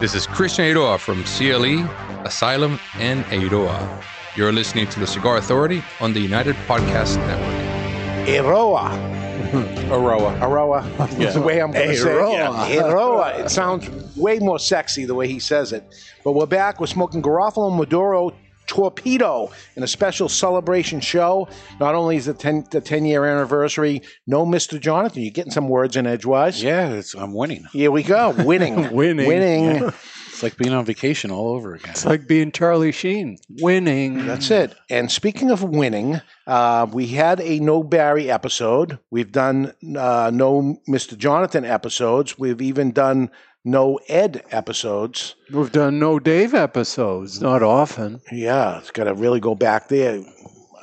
Jose. This is Christian Eiroa from CLE, Asylum, and Eiroa. You're listening to the Cigar Authority on the United Podcast Network. Eroa. (laughs) Aroa. Aroa. That's the way I'm going to say it. Eiroa. Eroa. It sounds way more sexy the way he says it. But we're back. We're smoking Garofalo Maduro Torpedo in a special celebration show. Not only is it 10, the 10 year anniversary, no Mr. Jonathan. You're getting some words in edgewise. Yeah, it's, I'm winning. Here we go. Winning. (laughs) Winning. Winning. Yeah. It's like being on vacation all over again. It's like being Charlie Sheen, winning. That's it. And speaking of winning, uh, we had a No Barry episode. We've done uh, No Mr. Jonathan episodes. We've even done No Ed episodes. We've done no Dave episodes, not often. Yeah, it's got to really go back there.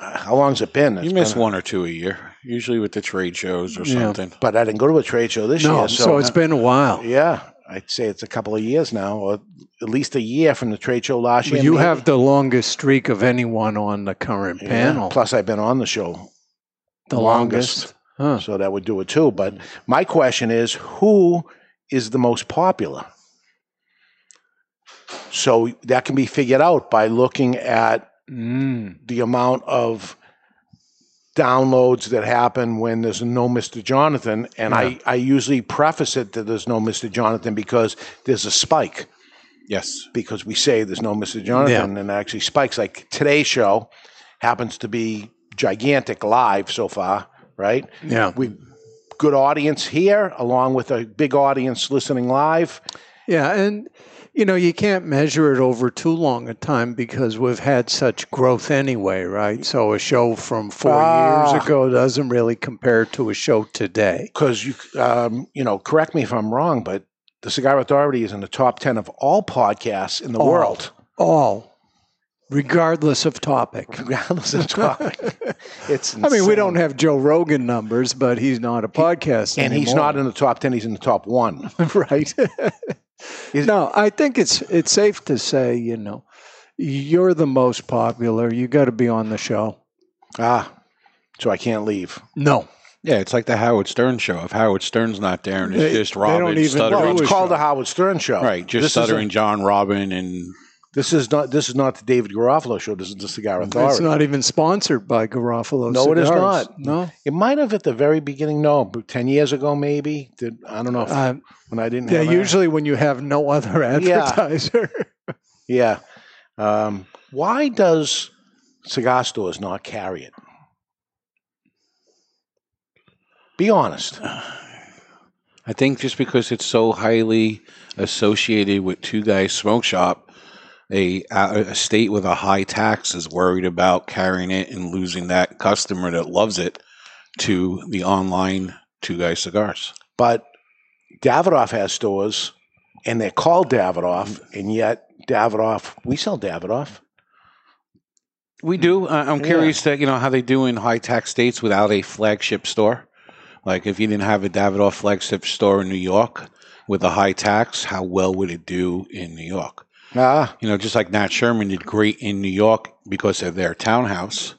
How long's it been? You It's miss been- one or two a year, usually with the trade shows or Yeah. something. But I didn't go to a trade show this No, year. so it's been a while. Yeah, I'd say it's a couple of years now, or at least a year from the trade show last year. you maybe. have the longest streak of anyone on the current Yeah, panel. Plus, I've been on the show the longest. Huh. so that would do it too. But my question is, who is the most popular? So that can be figured out by looking at Mm. the amount of downloads that happen when there's no Mr. Jonathan. And I, I usually preface it that there's no Mr. Jonathan because there's a spike. Yes. Because we say there's no Mr. Jonathan and it actually spikes. Like today's show happens to be gigantic live so far, right? Yeah. We good audience here along with a big audience listening live. Yeah, and You know, you can't measure it over too long a time because we've had such growth anyway, right? So a show from four Ah. years ago doesn't really compare to a show today. Because you, um, you know, correct me if I'm wrong, but the Cigar Authority is in the top ten of all podcasts in the All. world. All, regardless of topic. (laughs) Regardless of topic. (laughs) it's. I mean, we don't have Joe Rogan numbers, but he's not a podcast and he's not in the top ten. He's in the top one. (laughs) right. no, I think it's it's safe to say, you know, you're the most popular. You got to be on the show. Ah, so I can't leave. No. Yeah, it's like the Howard Stern show. If Howard Stern's not there and it's They- just they don't Robin even stuttering, Well, it's called the Howard Stern Show. right? Just This stuttering a- John Robin and This is not. This is not the David Garofalo show. This is the Cigar Authority. It's not even sponsored by Garofalo. No, it is not. No. It might have at the very beginning. No, but ten years ago, maybe. Did I don't know if, Uh, when I didn't. Yeah, have usually when you have no other advertiser. (laughs) Yeah. Um, why does cigar stores not carry it? Be honest. I think just because it's so highly associated with Two Guys Smoke Shop, a, a state with a high tax is worried about carrying it and losing that customer that loves it to the online Two Guys Cigars. But Davidoff has stores, and they're called Davidoff, and yet Davidoff, we sell Davidoff. We do. I'm Yeah. curious that you know how they do in high tax states without a flagship store. Like if you didn't have a Davidoff flagship store in New York with a high tax, how well would it do in New York? Ah, You know, just like Nat Sherman did great in New York because of their townhouse,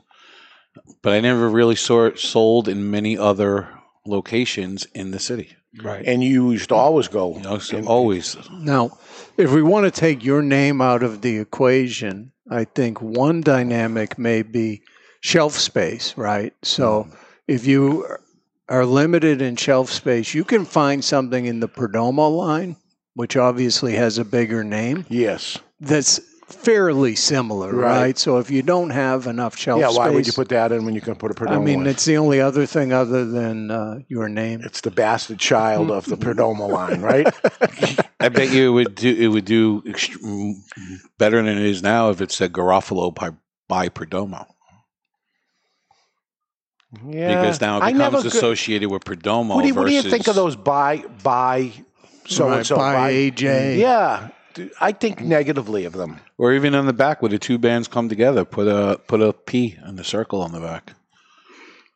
but I never really saw it sold in many other locations in the city. Right. and you used to always go. You know, so always. Now, if we want to take your name out of the equation, I think one dynamic may be shelf space, right? So if you are limited in shelf space, you can find something in the Perdomo line, which obviously has a bigger name, Yes. that's fairly similar, Right. right? So if you don't have enough shelf yeah, space, why would you put that in when you can put a Perdomo I mean, in? it's the only other thing other than uh, your name. It's the bastard child of the Perdomo line, right? (laughs) I bet you it would do it would do ext- better than it is now if it said Garofalo by, by Perdomo. Yeah. because now it never becomes could- associated with Perdomo What do, you, what do you think of those buy buy so and so Right, by AJ. Yeah, Dude, I think negatively of them. or even on the back where the two bands come together. Put a put a P in the circle on the back.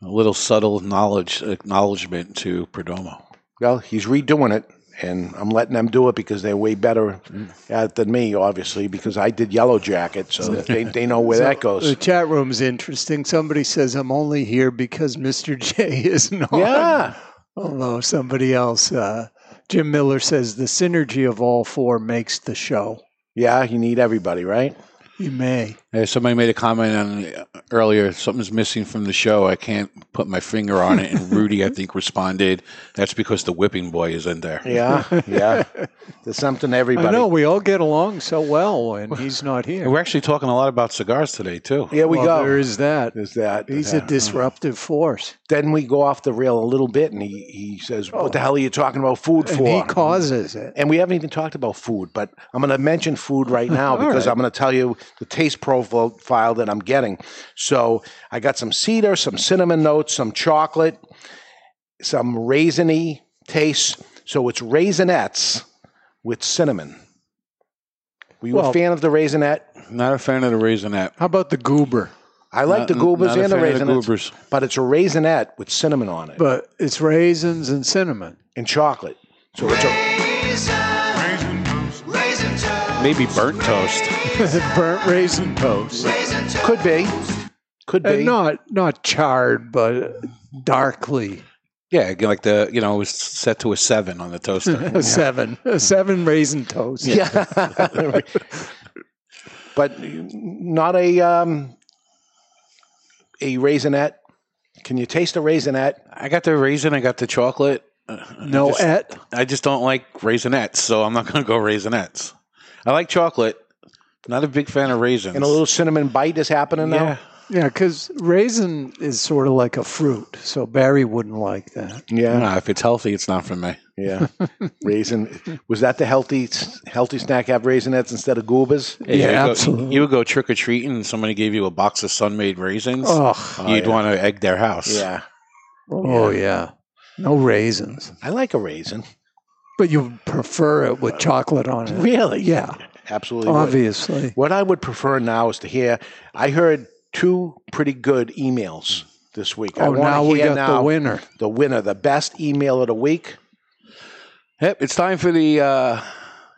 A little subtle knowledge acknowledgement to Perdomo. Well, he's redoing it, and I'm letting them do it because they're way better at it than me, obviously, because I did Yellow Jacket, so (laughs) they, they know where So that goes. The chat room's interesting. Somebody says I'm only here because Mr. J (laughs) isn't on. Yeah. Although somebody else, uh, Jim Miller says the synergy of all four makes the show. Yeah, you need everybody, right? You may. Uh, somebody made a comment on uh, earlier. Something's missing from the show. I can't put my finger on it. And Rudy, I think, responded, "That's because the whipping boy is in there." Yeah, (laughs) yeah. There's something everybody. I know we all get along so well and he's not here. And we're actually talking a lot about cigars today too. Yeah, we Well, go. There is that. There's that. He's Yeah. a disruptive force. Then we go off the rail a little bit, and he, he says, "What the hell are you talking about food And for?" he causes it. And we haven't even talked about food, but I'm going to mention food right now (laughs) because right. I'm going to tell you the taste profile that I'm getting. So I got some cedar, some cinnamon notes, some chocolate, some raisiny taste. So it's raisinets with cinnamon. Were you a fan of the raisinet? Not a fan of the raisinet. How about the goober? I like Not- the goobers and the fan of the goobers. but it's a raisinet with cinnamon on it But it's raisins and cinnamon. and chocolate. So it's a Maybe burnt toast. (laughs) Burnt raisin toast. could be, could And be. not not charred, but darkly. Yeah, like the you know it was set to a seven on the toaster. (laughs) a seven. A seven raisin toast. Yeah. (laughs) but not a um, a raisinet. Can you taste a raisinet? I got the raisin. I got the chocolate. Uh, I No just- et. I just don't like raisinets, so I'm not going to go raisinets. I like chocolate. Not a big fan of raisins. And a little cinnamon bite is happening now. yeah. Yeah, because raisin is sort of like a fruit, so Barry wouldn't like that. Yeah. No, if it's healthy, it's not for me. Yeah, (laughs) raisin. Was that the healthy healthy snack? Have raisinets instead of goobas? Hey, you would Go, you would go trick or treating, and somebody gave you a box of Sun-Maid raisins. Ugh. you'd Oh, yeah. want to egg their house. Yeah. Oh yeah, no raisins. I like a raisin. But you prefer it with chocolate on it. Really? Yeah. Absolutely. would. Obviously. What I would prefer now is to hear. I heard two pretty good emails this week. Oh, wanna now we hear got the winner. The winner, the best email of the week. Yep, it's time for the uh,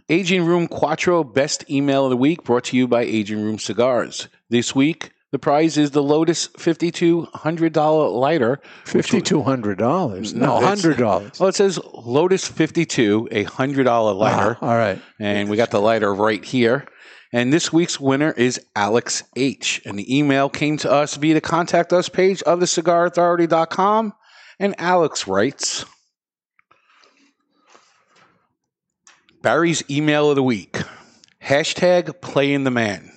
Aging Room Quattro Best Email of the Week, brought to you by Aging Room Cigars. This week, the prize is the Lotus $5,200 lighter. Fifty two hundred dollars. No, hundred dollars. Well, it says Lotus 52, a $100 lighter. Ah, all right. And we got the lighter right here. And this week's winner is Alex H. And the email came to us via the contact us page of the cigarauthority.com. And Alex writes Barry's email of the week. Hashtag playing the man.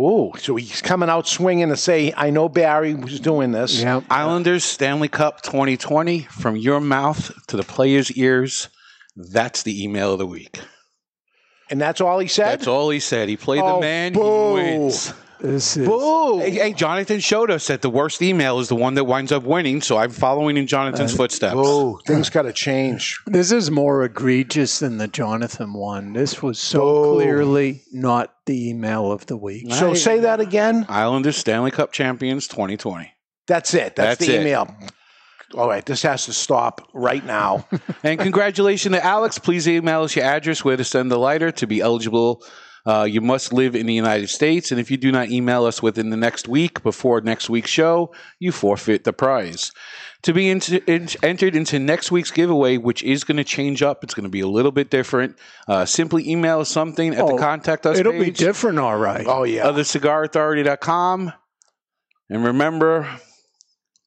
Oh, so he's coming out swinging to say, "I know Barry was doing this." Yeah. Islanders Stanley Cup 2020 from your mouth to the players' ears. That's the email of the week. And that's all he said. That's all he said. He played Oh, the man. boo. He wins. This is Boo! Hey, hey, Jonathan showed us that the worst email is the one that winds up winning. So I'm following in Jonathan's footsteps. Oh, things got to change. this is more egregious than the Jonathan one. This was so clearly not the email of the week. So say that again. Islanders Stanley Cup champions 2020. That's it. That's, That's the it. email. All right, this has to stop right now. (laughs) And congratulations to Alex. Please email us your address where to send the lighter to be eligible. Uh, you must live in the United States, and if you do not email us within the next week before next week's show, you forfeit the prize. To be into, in, entered into next week's giveaway, which is going to change up, it's going to be a little bit different. Uh, simply email us something at the Oh, contact us It'll be different, all right. Oh yeah. of thecigarauthority.com. And remember,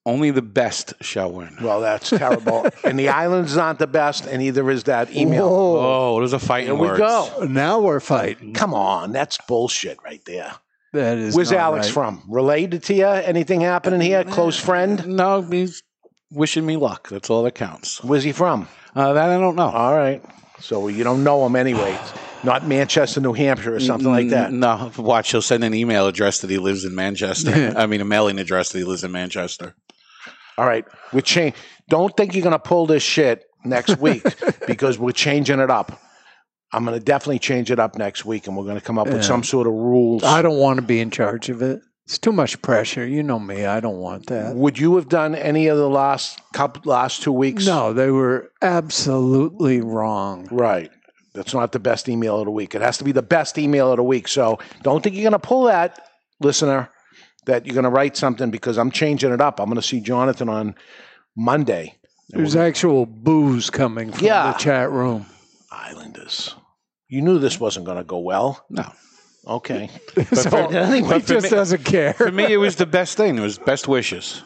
only the best shall win. well, that's terrible. (laughs) and the islands aren't the best, and either is that email. Oh, those are fighting Here we words. go. Now we're fighting. Come on, that's bullshit right there. That is. Where's not Alex right. from? Related to you? Anything happening here? Close friend? No, he's wishing me luck. That's all that counts. Where's he from? Uh, that I don't know. All right. So you don't know him anyway. Not Manchester, New Hampshire, or something like that. No, watch. He'll send an email address that he lives in Manchester. (laughs) I mean, a mailing address that he lives in Manchester. All right. We're change. Don't think you're going to pull this shit next week (laughs) because we're changing it up. I'm going to definitely change it up next week, and we're going to come up Yeah. with some sort of rules. I don't want to be in charge of it. It's too much pressure. You know me. I don't want that. Would you have done any of the last couple, last two weeks? No, they were absolutely wrong. Right. That's not the best email of the week. It has to be the best email of the week. So don't think you're going to pull that, listener, that you're going to write something because I'm changing it up. I'm going to see Jonathan on Monday. There's actual booze coming from Yeah. the chat room. Islanders. You knew this wasn't going to go well. No. Okay. (laughs) so anyway, he just doesn't care. For me, it was the best thing. It was best wishes.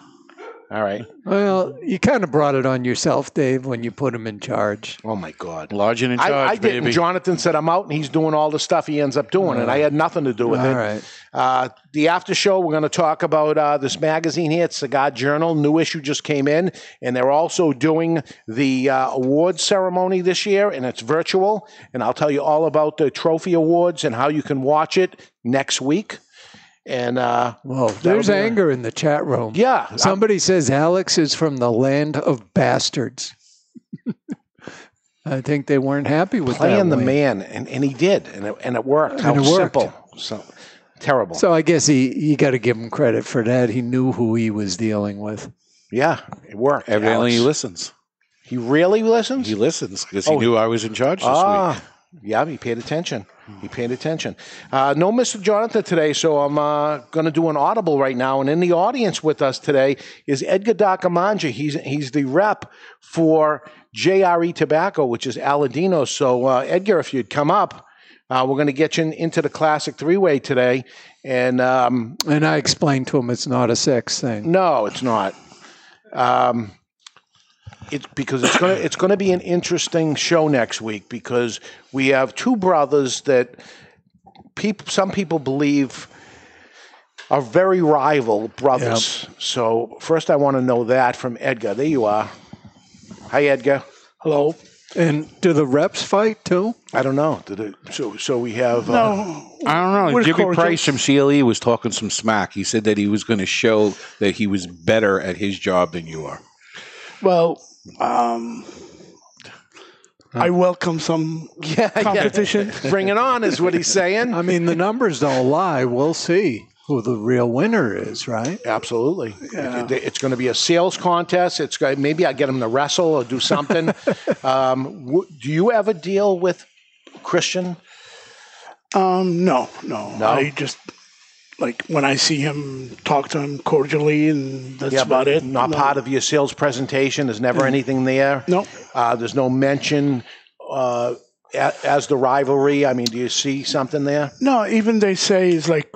All right. Well, you kind of brought it on yourself, Dave, when you put him in charge. Oh my God. Large and in charge, I, I didn't. baby. Jonathan said I'm out, and he's doing all the stuff he ends up doing, and I had nothing to do with All it. right. Uh, the after show, we're going to talk about uh, this magazine here. It's Cigar Journal. New issue just came in, and they're also doing the uh, awards ceremony this year, and it's virtual. And I'll tell you all about the trophy awards and how you can watch it next week. And uh, Well, there's be- anger in the chat room. Yeah, Somebody says Alex is from the land of bastards. I think they weren't happy with playing that the way. man, and, and he did, and it, and it worked. How it worked. simple. So terrible. So I guess he you got to give him credit for that. He knew who he was dealing with. yeah, it worked. Evidently, he Alex. listens. He really listens. He listens because he Oh, knew I was in charge this ah, week. yeah, he paid attention. He paid attention. Uh, no Mr. Jonathan today, so I'm uh, going to do an audible right now. And in the audience with us today is Edgar Dacamanja. He's he's the rep for JRE Tobacco, which is Aladino. So uh, Edgar, if you'd come up, uh, we're going to get you in, into the classic three way today. And um, And I explained to him it's not a sex thing. no, it's not. Um, it's because it's gonna it's gonna be an interesting show next week because we have two brothers that people some people believe are very rival brothers. So first, I want to know that from Edgar. There you are. Hi, Edgar. Hello. And do the reps fight too? I don't know. Did it, so so we have. Uh, I don't know. We're Jimmy cordial. Price from CLE was talking some smack. He said that he was going to show that he was better at his job than you are. Well, um, I welcome some (laughs) yeah, competition. (laughs) Bring it on, is what he's saying. I mean, the numbers don't lie. We'll see who the real winner is, right? Absolutely. It- it- it's going to be a sales contest. It's going, maybe I get him to wrestle or do something. (laughs) um, w- do you ever deal with Christian? Um, no, no, No? I just like when I see him, talk to him cordially, and that's Yeah, about it. Not No. part of your sales presentation. There's never Mm. anything there. No. Uh, there's no mention uh, as the rivalry. I mean, do you see something there? No, even they say is like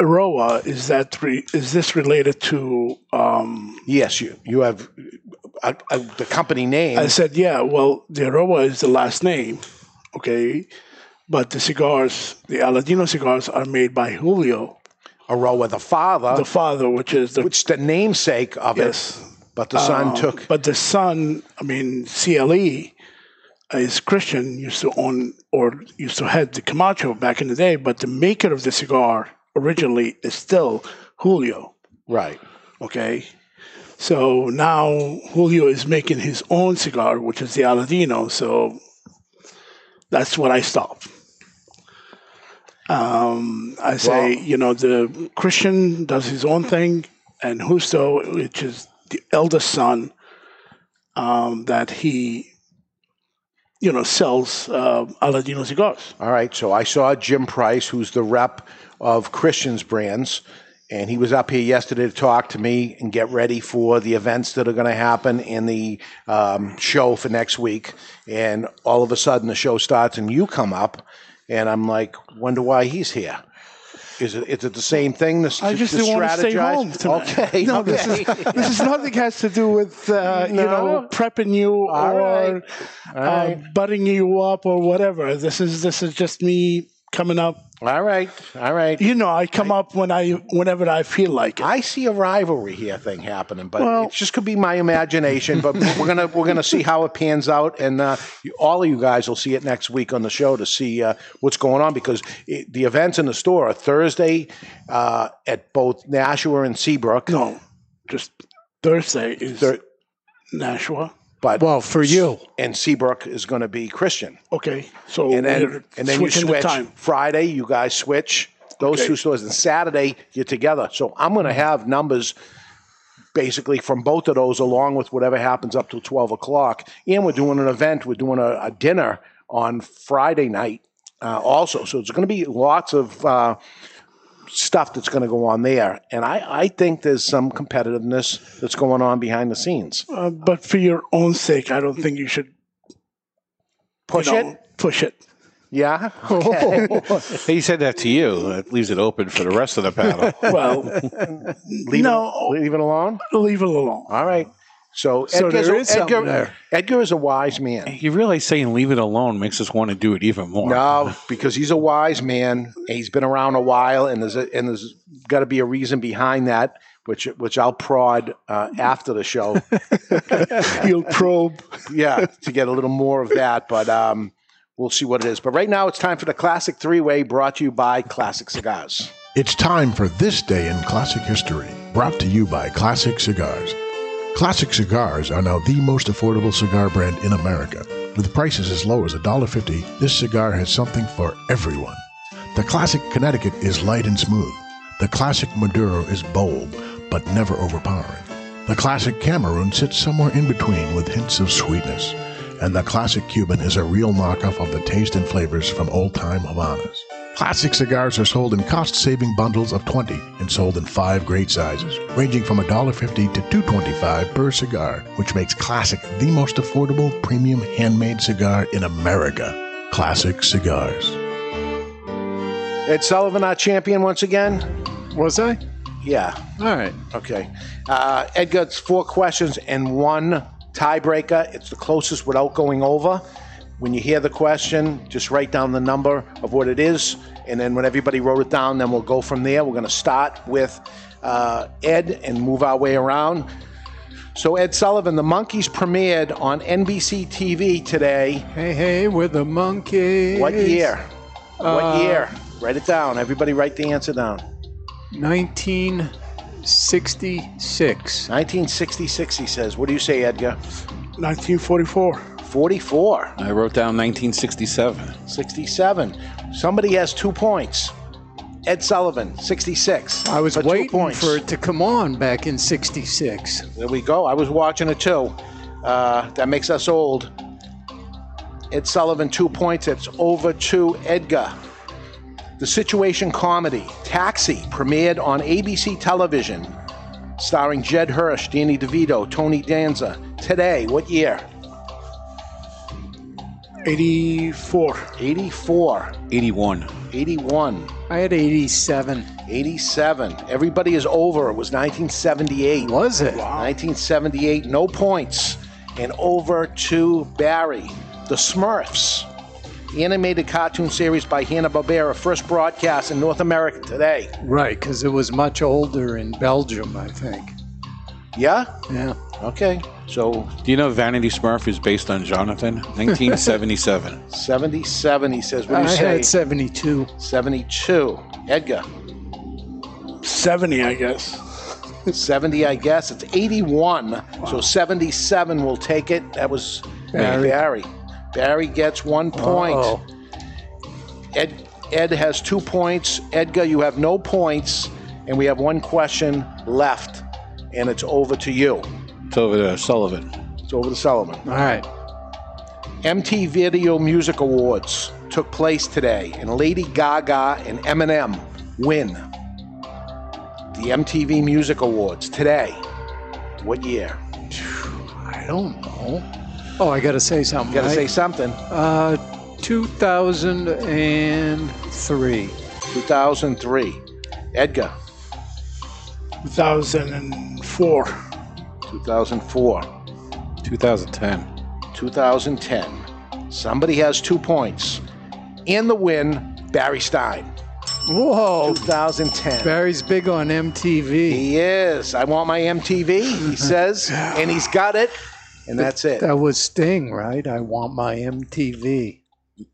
Aroa. Is that re- is this related to? Um, yes, you you have uh, uh, the company name. I said, yeah. Well, the Aroa is the last name, okay, but the cigars, the Aladino cigars, are made by Julio Eiroa, the father, the father, which is the which the namesake of Yes. it. But the son Um, took. But the son, I mean, CLE is Christian, used to own or used to head the Camacho back in the day, but the maker of the cigar originally is still Julio. Right. Okay. So now Julio is making his own cigar, which is the Aladino. So that's what I stopped. Um, I say, you know, the Christian does his own thing, and Justo, which is the eldest son, um, that he, you know, sells uh, Aladino cigars. All right. So I saw Jim Price, who's the rep of Christian's brands, and he was up here yesterday to talk to me and get ready for the events that are going to happen in the um, show for next week. And all of a sudden, the show starts, and you come up, and I'm like, wonder why he's here. Is it, is it the same thing? This, I just to didn't want to stay home tonight. Okay. (laughs) No, okay. this is this is nothing has to do with uh, you know prepping you All or right. Uh, right. butting you up or whatever. This is this is just me coming up. All right. All right. You know, I come up when I whenever I feel like it. I see a rivalry here thing happening, but Well- it just could be my imagination. But we're gonna we're gonna see how it pans out, and uh, all of you guys will see it next week on the show to see uh, what's going on because it, the events in the store are Thursday uh, at both Nashua and Seabrook. No, just Thursday is Nashua. But well, for you and Seabrook is going to be Christian, Okay, so and then and then you switching the switch. Friday. You guys switch those Okay. two stores, and Saturday you're together. So I'm going to have numbers basically from both of those, along with whatever happens up till 12 o'clock. And we're doing an event, we're doing a, a dinner on Friday night uh, also. So it's going to be lots of uh, stuff that's going to go on there. And I, I think there's some competitiveness that's going on behind the scenes. Uh, but for your own sake, I don't think you should Push you know, it? Push it. Yeah. (laughs) Okay. (laughs) he said that to you. That leaves it open for the rest of the panel. Well, (laughs) leave no, it, leave it alone. leave it alone. All right. So, So Edgar's there a- something Edgar, there. Edgar is a wise man. You realize saying "leave it alone" makes us want to do it even more. No, (laughs) because he's a wise man. and He's been around a while, and there's a, and there's got to be a reason behind that, which which I'll prod uh, after the show. (laughs) You'll probe. yeah, to get a little more of that, but um, we'll see what it is. But right now, it's time for the classic three way, brought to you by Classic Cigars. It's time for This Day in Classic History, brought to you by Classic Cigars. Classic Cigars are now the most affordable cigar brand in America. With prices as low as $1.50, this cigar has something for everyone. The Classic Connecticut is light and smooth. The Classic Maduro is bold, but never overpowering. The Classic Cameroon sits somewhere in between with hints of sweetness. And the Classic Cuban is a real knockoff of the taste and flavors from old time Havanas. Classic cigars are sold in cost saving bundles of 20 and sold in five great sizes, ranging from $1.50 to $2.25 per cigar, which makes Classic the most affordable premium handmade cigar in America. Classic Cigars. Ed Sullivan, our champion once again. Was I? Yeah. All right. Okay. Uh, Edgar, it's four questions and one tiebreaker. It's the closest without going over. When you hear the question, just write down the number of what it is, and then when everybody wrote it down, then we'll go from there. We're going to start with uh, Ed and move our way around. So, Ed Sullivan, the Monkees premiered on NBC TV today. Hey, hey, we're the Monkees. What year? What Uh, year? Write it down. Everybody write the answer down. 1966. 1966, he says. What do you say, Edgar? 1944. 44. I wrote down 1967. 67. Somebody has two points. Ed Sullivan, 66. I was for waiting points. for it to come on back in 66. There we go. I was watching it too. Uh, that makes us old. Ed Sullivan, two points. It's over to Edgar. The situation comedy, Taxi, premiered on ABC television, starring Judd Hirsch, Danny DeVito, Tony Danza. Today, what year? 84. 84. 81. 81. I had 87. 87. Everybody is over. It was 1978. Was it? 1978. No points. And over to Barry. The Smurfs. The Animated cartoon series by Hanna-Barbera. First broadcast in North America today. Right, because it was much older in Belgium, I think. Yeah? Yeah. Okay. So Do you know Vanity Smurf is based on Jonathan? (laughs) 1977. 77, he says. What do you I say? had 72. 72. Edgar. 70, I guess. 70, I guess. It's 81. So 77 will take it. That was Barry. Barry. Barry gets one point. Uh-oh. Ed, Ed has two points. Edgar, you have no points. And we have one question left. And it's over to you. It's over to Sullivan. It's over to Sullivan. All right. MTV Video Music Awards took place today, and Lady Gaga and Eminem win the MTV Music Awards today. What year? I don't know. Oh, I got to say something. You got to right? say something. Uh, 2003. 2003. Edgar. 2004. 2004. 2010. 2010. Somebody has two points. In the win, Barry Stein. Whoa. 2010. Barry's big on MTV. He is. I want my MTV, he (laughs) says, and he's got it, and that's it. That was Sting, right? I want my MTV.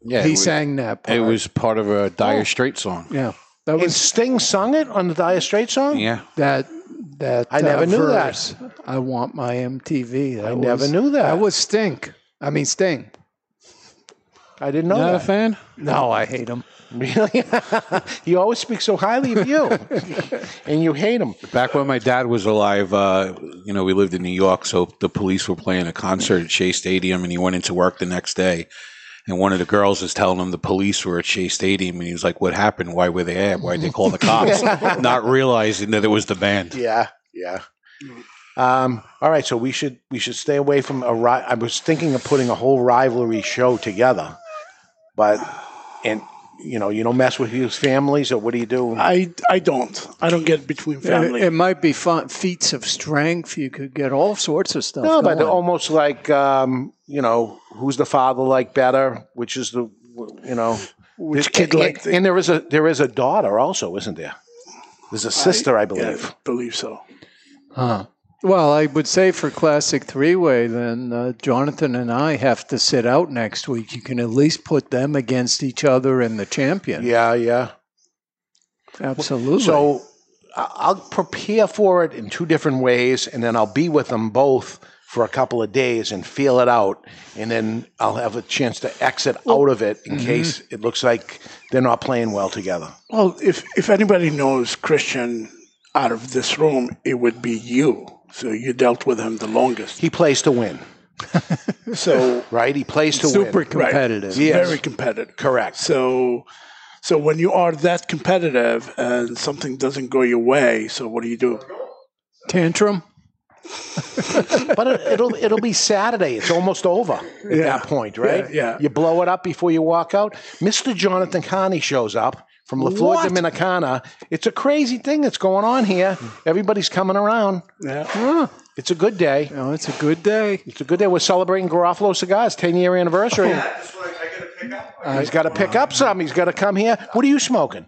Yeah, he it was- sang that part. It was part of a Dire Oh. Straits song. Yeah. That And was Sting sung it on the Dire Straits song? Yeah. that that I never uh, knew that. I want my MTV. That I never knew that. That was Stink. I mean Sting. I didn't know Not a that. fan? No, I hate him. Really? (laughs) you always speak so highly of you, (laughs) and you hate him. Back when my dad was alive, uh, you know, we lived in New York, so the police were playing a concert at Shea Stadium, and he went into work the next day. And one of the girls was telling him the police were at Shea Stadium, and he was like, "What happened? Why were they there? Why did they call the cops?" (laughs) Not realizing that it was the band. Yeah, yeah. Um, all right, so we should we should stay away from a. Ri- I was thinking of putting a whole rivalry show together, but and you know you don't mess with his families or what do you do? I, I don't. I don't get between family. It, it might be fun, feats of strength. You could get all sorts of stuff. no, but going. almost like um, you know who's the father like better, which is the you know Which kid and, like the- and there is a there is a daughter also, isn't there? There's a sister, I, believe. Yeah, believe so. Huh. Well, I would say for Classic Three Way, then uh, Jonathan and I have to sit out next week. You can at least put them against each other and the champion. Yeah, yeah. Absolutely. So I'll prepare for it in two different ways, and then I'll be with them both for a couple of days and feel it out, and then I'll have a chance to exit out of it in Mhm. case it looks like they're not playing well together. Well, if if anybody knows Christian out of this room, it would be you. So you dealt with him the longest. He plays to win. (laughs) So (laughs) right, he plays to Super win. competitive. Yes. Very competitive. Correct. So so when you are that competitive and something doesn't go your way, so what do you do? Tantrum. But it, it'll it'll be Saturday. It's almost over at Yeah. that point, right? Yeah, yeah. You blow it up before you walk out. Mr. Jonathan Carney shows up from La Flor What? Dominicana. It's a crazy thing that's going on here. Everybody's coming around. Yeah. It's a good day. No, it's a good day. It's a good day. We're celebrating Garofalo Cigars 10 year anniversary. Oh. He's got to pick up some. He's got to come here. What are you smoking?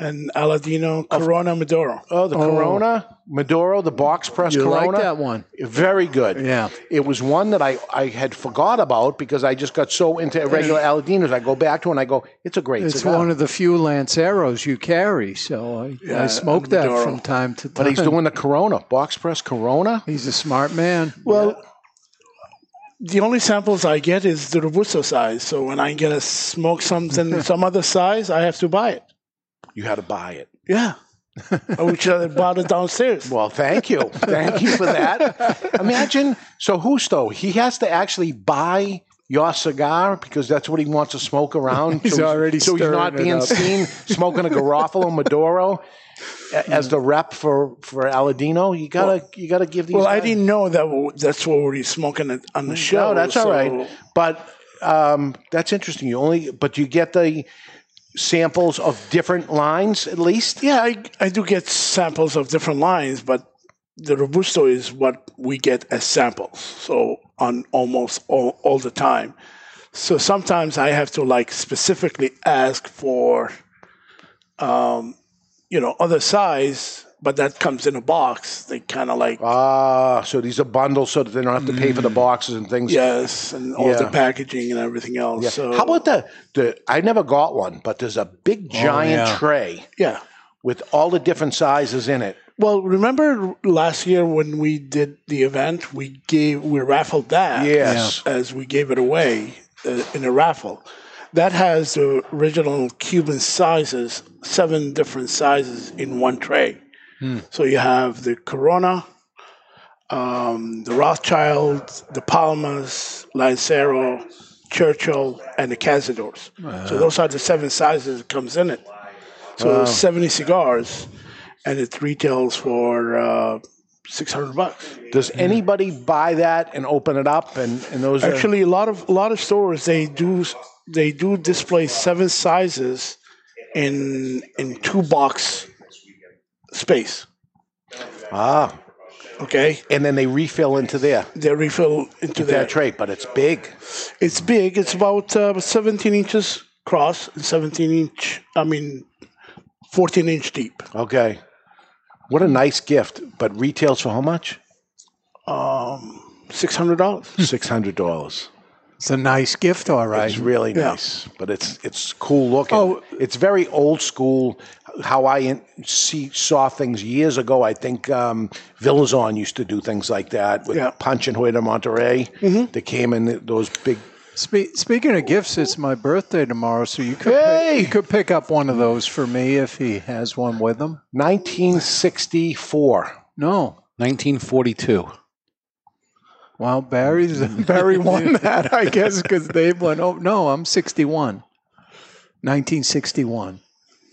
And Aladino Corona Maduro. Oh, the oh. Corona Maduro, the box press You like Corona. that one? Very good. Yeah. It was one that I, I had forgot about because I just got so into regular Aladinos. I go back to it and I go, it's a great It's cigar. one of the few Lanceros you carry, so I, I smoke that Maduro. from time to time. but he's doing the Corona, box press Corona. He's a smart man. Well, the only samples I get is the Robusto size. So when I get to smoke something (laughs) some other size, I have to buy it. You had to buy it. Yeah. I wish I had bought it downstairs. Well, thank you. Thank you for that. Imagine, so Justo, he has to actually buy your cigar because that's what he wants to smoke around. (laughs) He's so already so he's not being up. seen smoking a Garofalo Maduro as the rep for for Aladino. You gotta you gotta give these. Well, I didn't know that that's what we're smoking it on the show. No, that's all so- right. But um, that's interesting. You only, but you get the samples of different lines at least. Yeah, I, I do get samples of different lines, but the Robusto is what we get as samples. So on almost all, all the time. So sometimes I have to like specifically ask for, um, you know, other size, but that comes in a box. They kind of like Ah, so these are bundles so that they don't have to pay for the boxes and things. yes, and all the packaging and everything else. Yeah. So How about the the? I never got one, but there's a big giant yeah. tray yeah. with all the different sizes in it. Well, remember last year when we did the event, we gave we raffled that. Yes. as we gave it away uh, in a raffle. That has the original Cuban sizes, seven different sizes in one tray. So you have the Corona, um, the Rothschild, the Palmas, Lancero, Churchill, and the Cazadors. So those are the seven sizes that comes in it. So Wow. 70 cigars, and it retails for uh, 600 bucks. Does anybody buy that and open it up? And, and those are- Actually, a lot of a lot of stores they do they do display seven sizes in in two box space. Ah. Okay. And then they refill into there. They refill into their tray, but it's big. It's big. It's about uh, 17 inches cross and 17 inch, I mean, 14 inch deep. Okay. What a nice gift, but retails for how much? Um, $600. $600. It's a nice gift, all right. It's really Yeah. nice, but it's it's cool looking. Oh. it's very old school. How I in, see saw things years ago. I think um, Villazon used to do things like that with Yeah. Punch and Hoyo Monterrey. Mm-hmm. They came in those big. Spe- speaking of gifts, it's my birthday tomorrow, so you could Hey! you could pick up one of those for me if he has one with him. 1964. No, 1942. Well, Barry's (laughs) (laughs) Barry won (laughs) that, I guess, because they went. Oh no, I'm 61. 1961.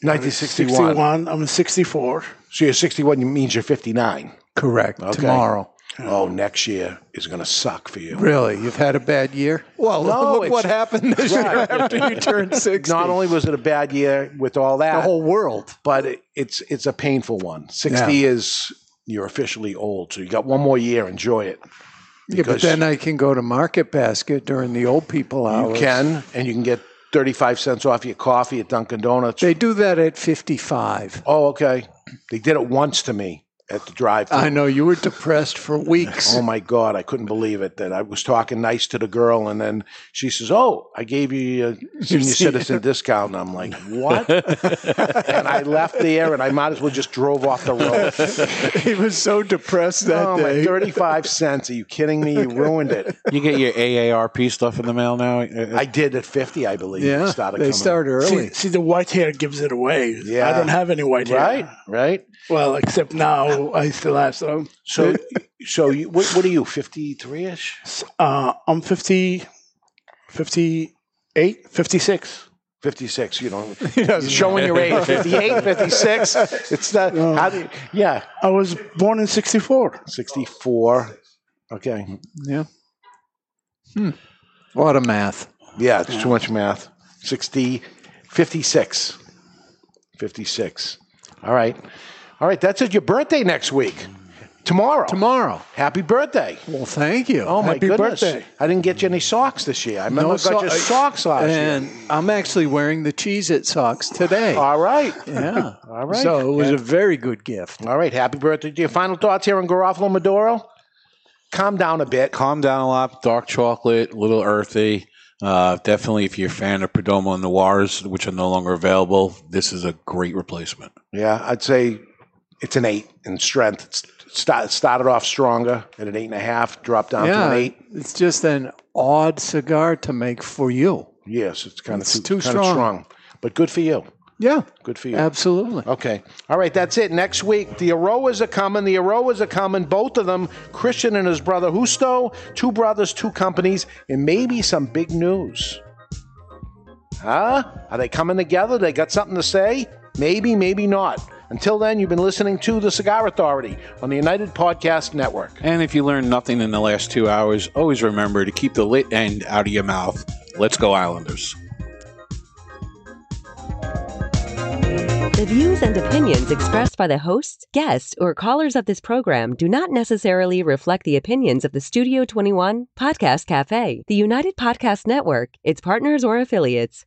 1961. 61. I'm 64. So you're 61 means you're 59. Correct. Okay. Tomorrow. Oh, next year is going to suck for you. Really, you've had a bad year. Well, No, look what happened this year after you turned 60. Not only was it a bad year with all that, the whole world. but it, it's it's a painful one. 60 Yeah. is you're officially old, so you got one more year. Enjoy it. Yeah, but then I can go to Market Basket during the old people hour. you can, and you can get 35 cents off your coffee at Dunkin' Donuts. They do that at 55. oh, okay. They did it once to me at the drive. I know you were depressed for weeks. (laughs) Oh my God, I couldn't believe it that I was talking nice to the girl, and then she says, "Oh, I gave you a senior citizen discount." And I'm like, "What?" (laughs) and I left there, and I might as well just drove off the road. (laughs) he was so depressed that oh, my day. 35 cents. Are you kidding me? You ruined it. You get your AARP stuff in the mail now? I did at 50, I believe. yeah, it started they coming. start early. See, see, the white hair gives it away. Yeah. I don't have any white hair. Right, right. Well, except now I still have some. So, so you, what, what are you, 53 ish? Uh, I'm 50, 58, 56. 56, you know, (laughs) showing your age, 58, 56. (laughs) It's not, how do you, yeah, I was born in 64. 64. Okay. Yeah. Hmm. A lot of math. Yeah, it's too much math. 60, 56. 56. All right. All right, that's it. Your birthday next week. Tomorrow. Tomorrow. Happy birthday. Well, thank you. Oh, my Happy goodness. birthday. I didn't get you any socks this year. I remember I got you socks last year. and. I'm actually wearing the Cheez It socks today. All right. (laughs) Yeah. (laughs) All right. So it was Yeah. a very good gift. All right. Happy birthday Your. Final thoughts here on Garofalo Maduro? Calm down a bit. Calm down a lot. Dark chocolate, a little earthy. Uh, definitely, if you're a fan of Perdomo and Noirs, which are no longer available, this is a great replacement. Yeah, I'd say it's an eight in strength. It's start, started off stronger at an eight and a half, dropped down to an eight. it's just an odd cigar to make for you. Yes, it's kind It's of too kind strong. Of strong, but good for you. Yeah, Good for you. absolutely. Okay. All right, that's it. Next week, the Eiroas are coming. The Eiroas are coming. Both of them, Christian and his brother Justo, two brothers, two companies, and maybe some big news. Huh? Are they coming together? They got something to say? Maybe, maybe not. Until then, you've been listening to The Cigar Authority on the United Podcast Network. And if you learned nothing in the last two hours, always remember to keep the lit end out of your mouth. Let's go, Islanders. The views and opinions expressed by the hosts, guests, or callers of this program do not necessarily reflect the opinions of the Studio 21 Podcast Cafe, the United Podcast Network, its partners, or affiliates.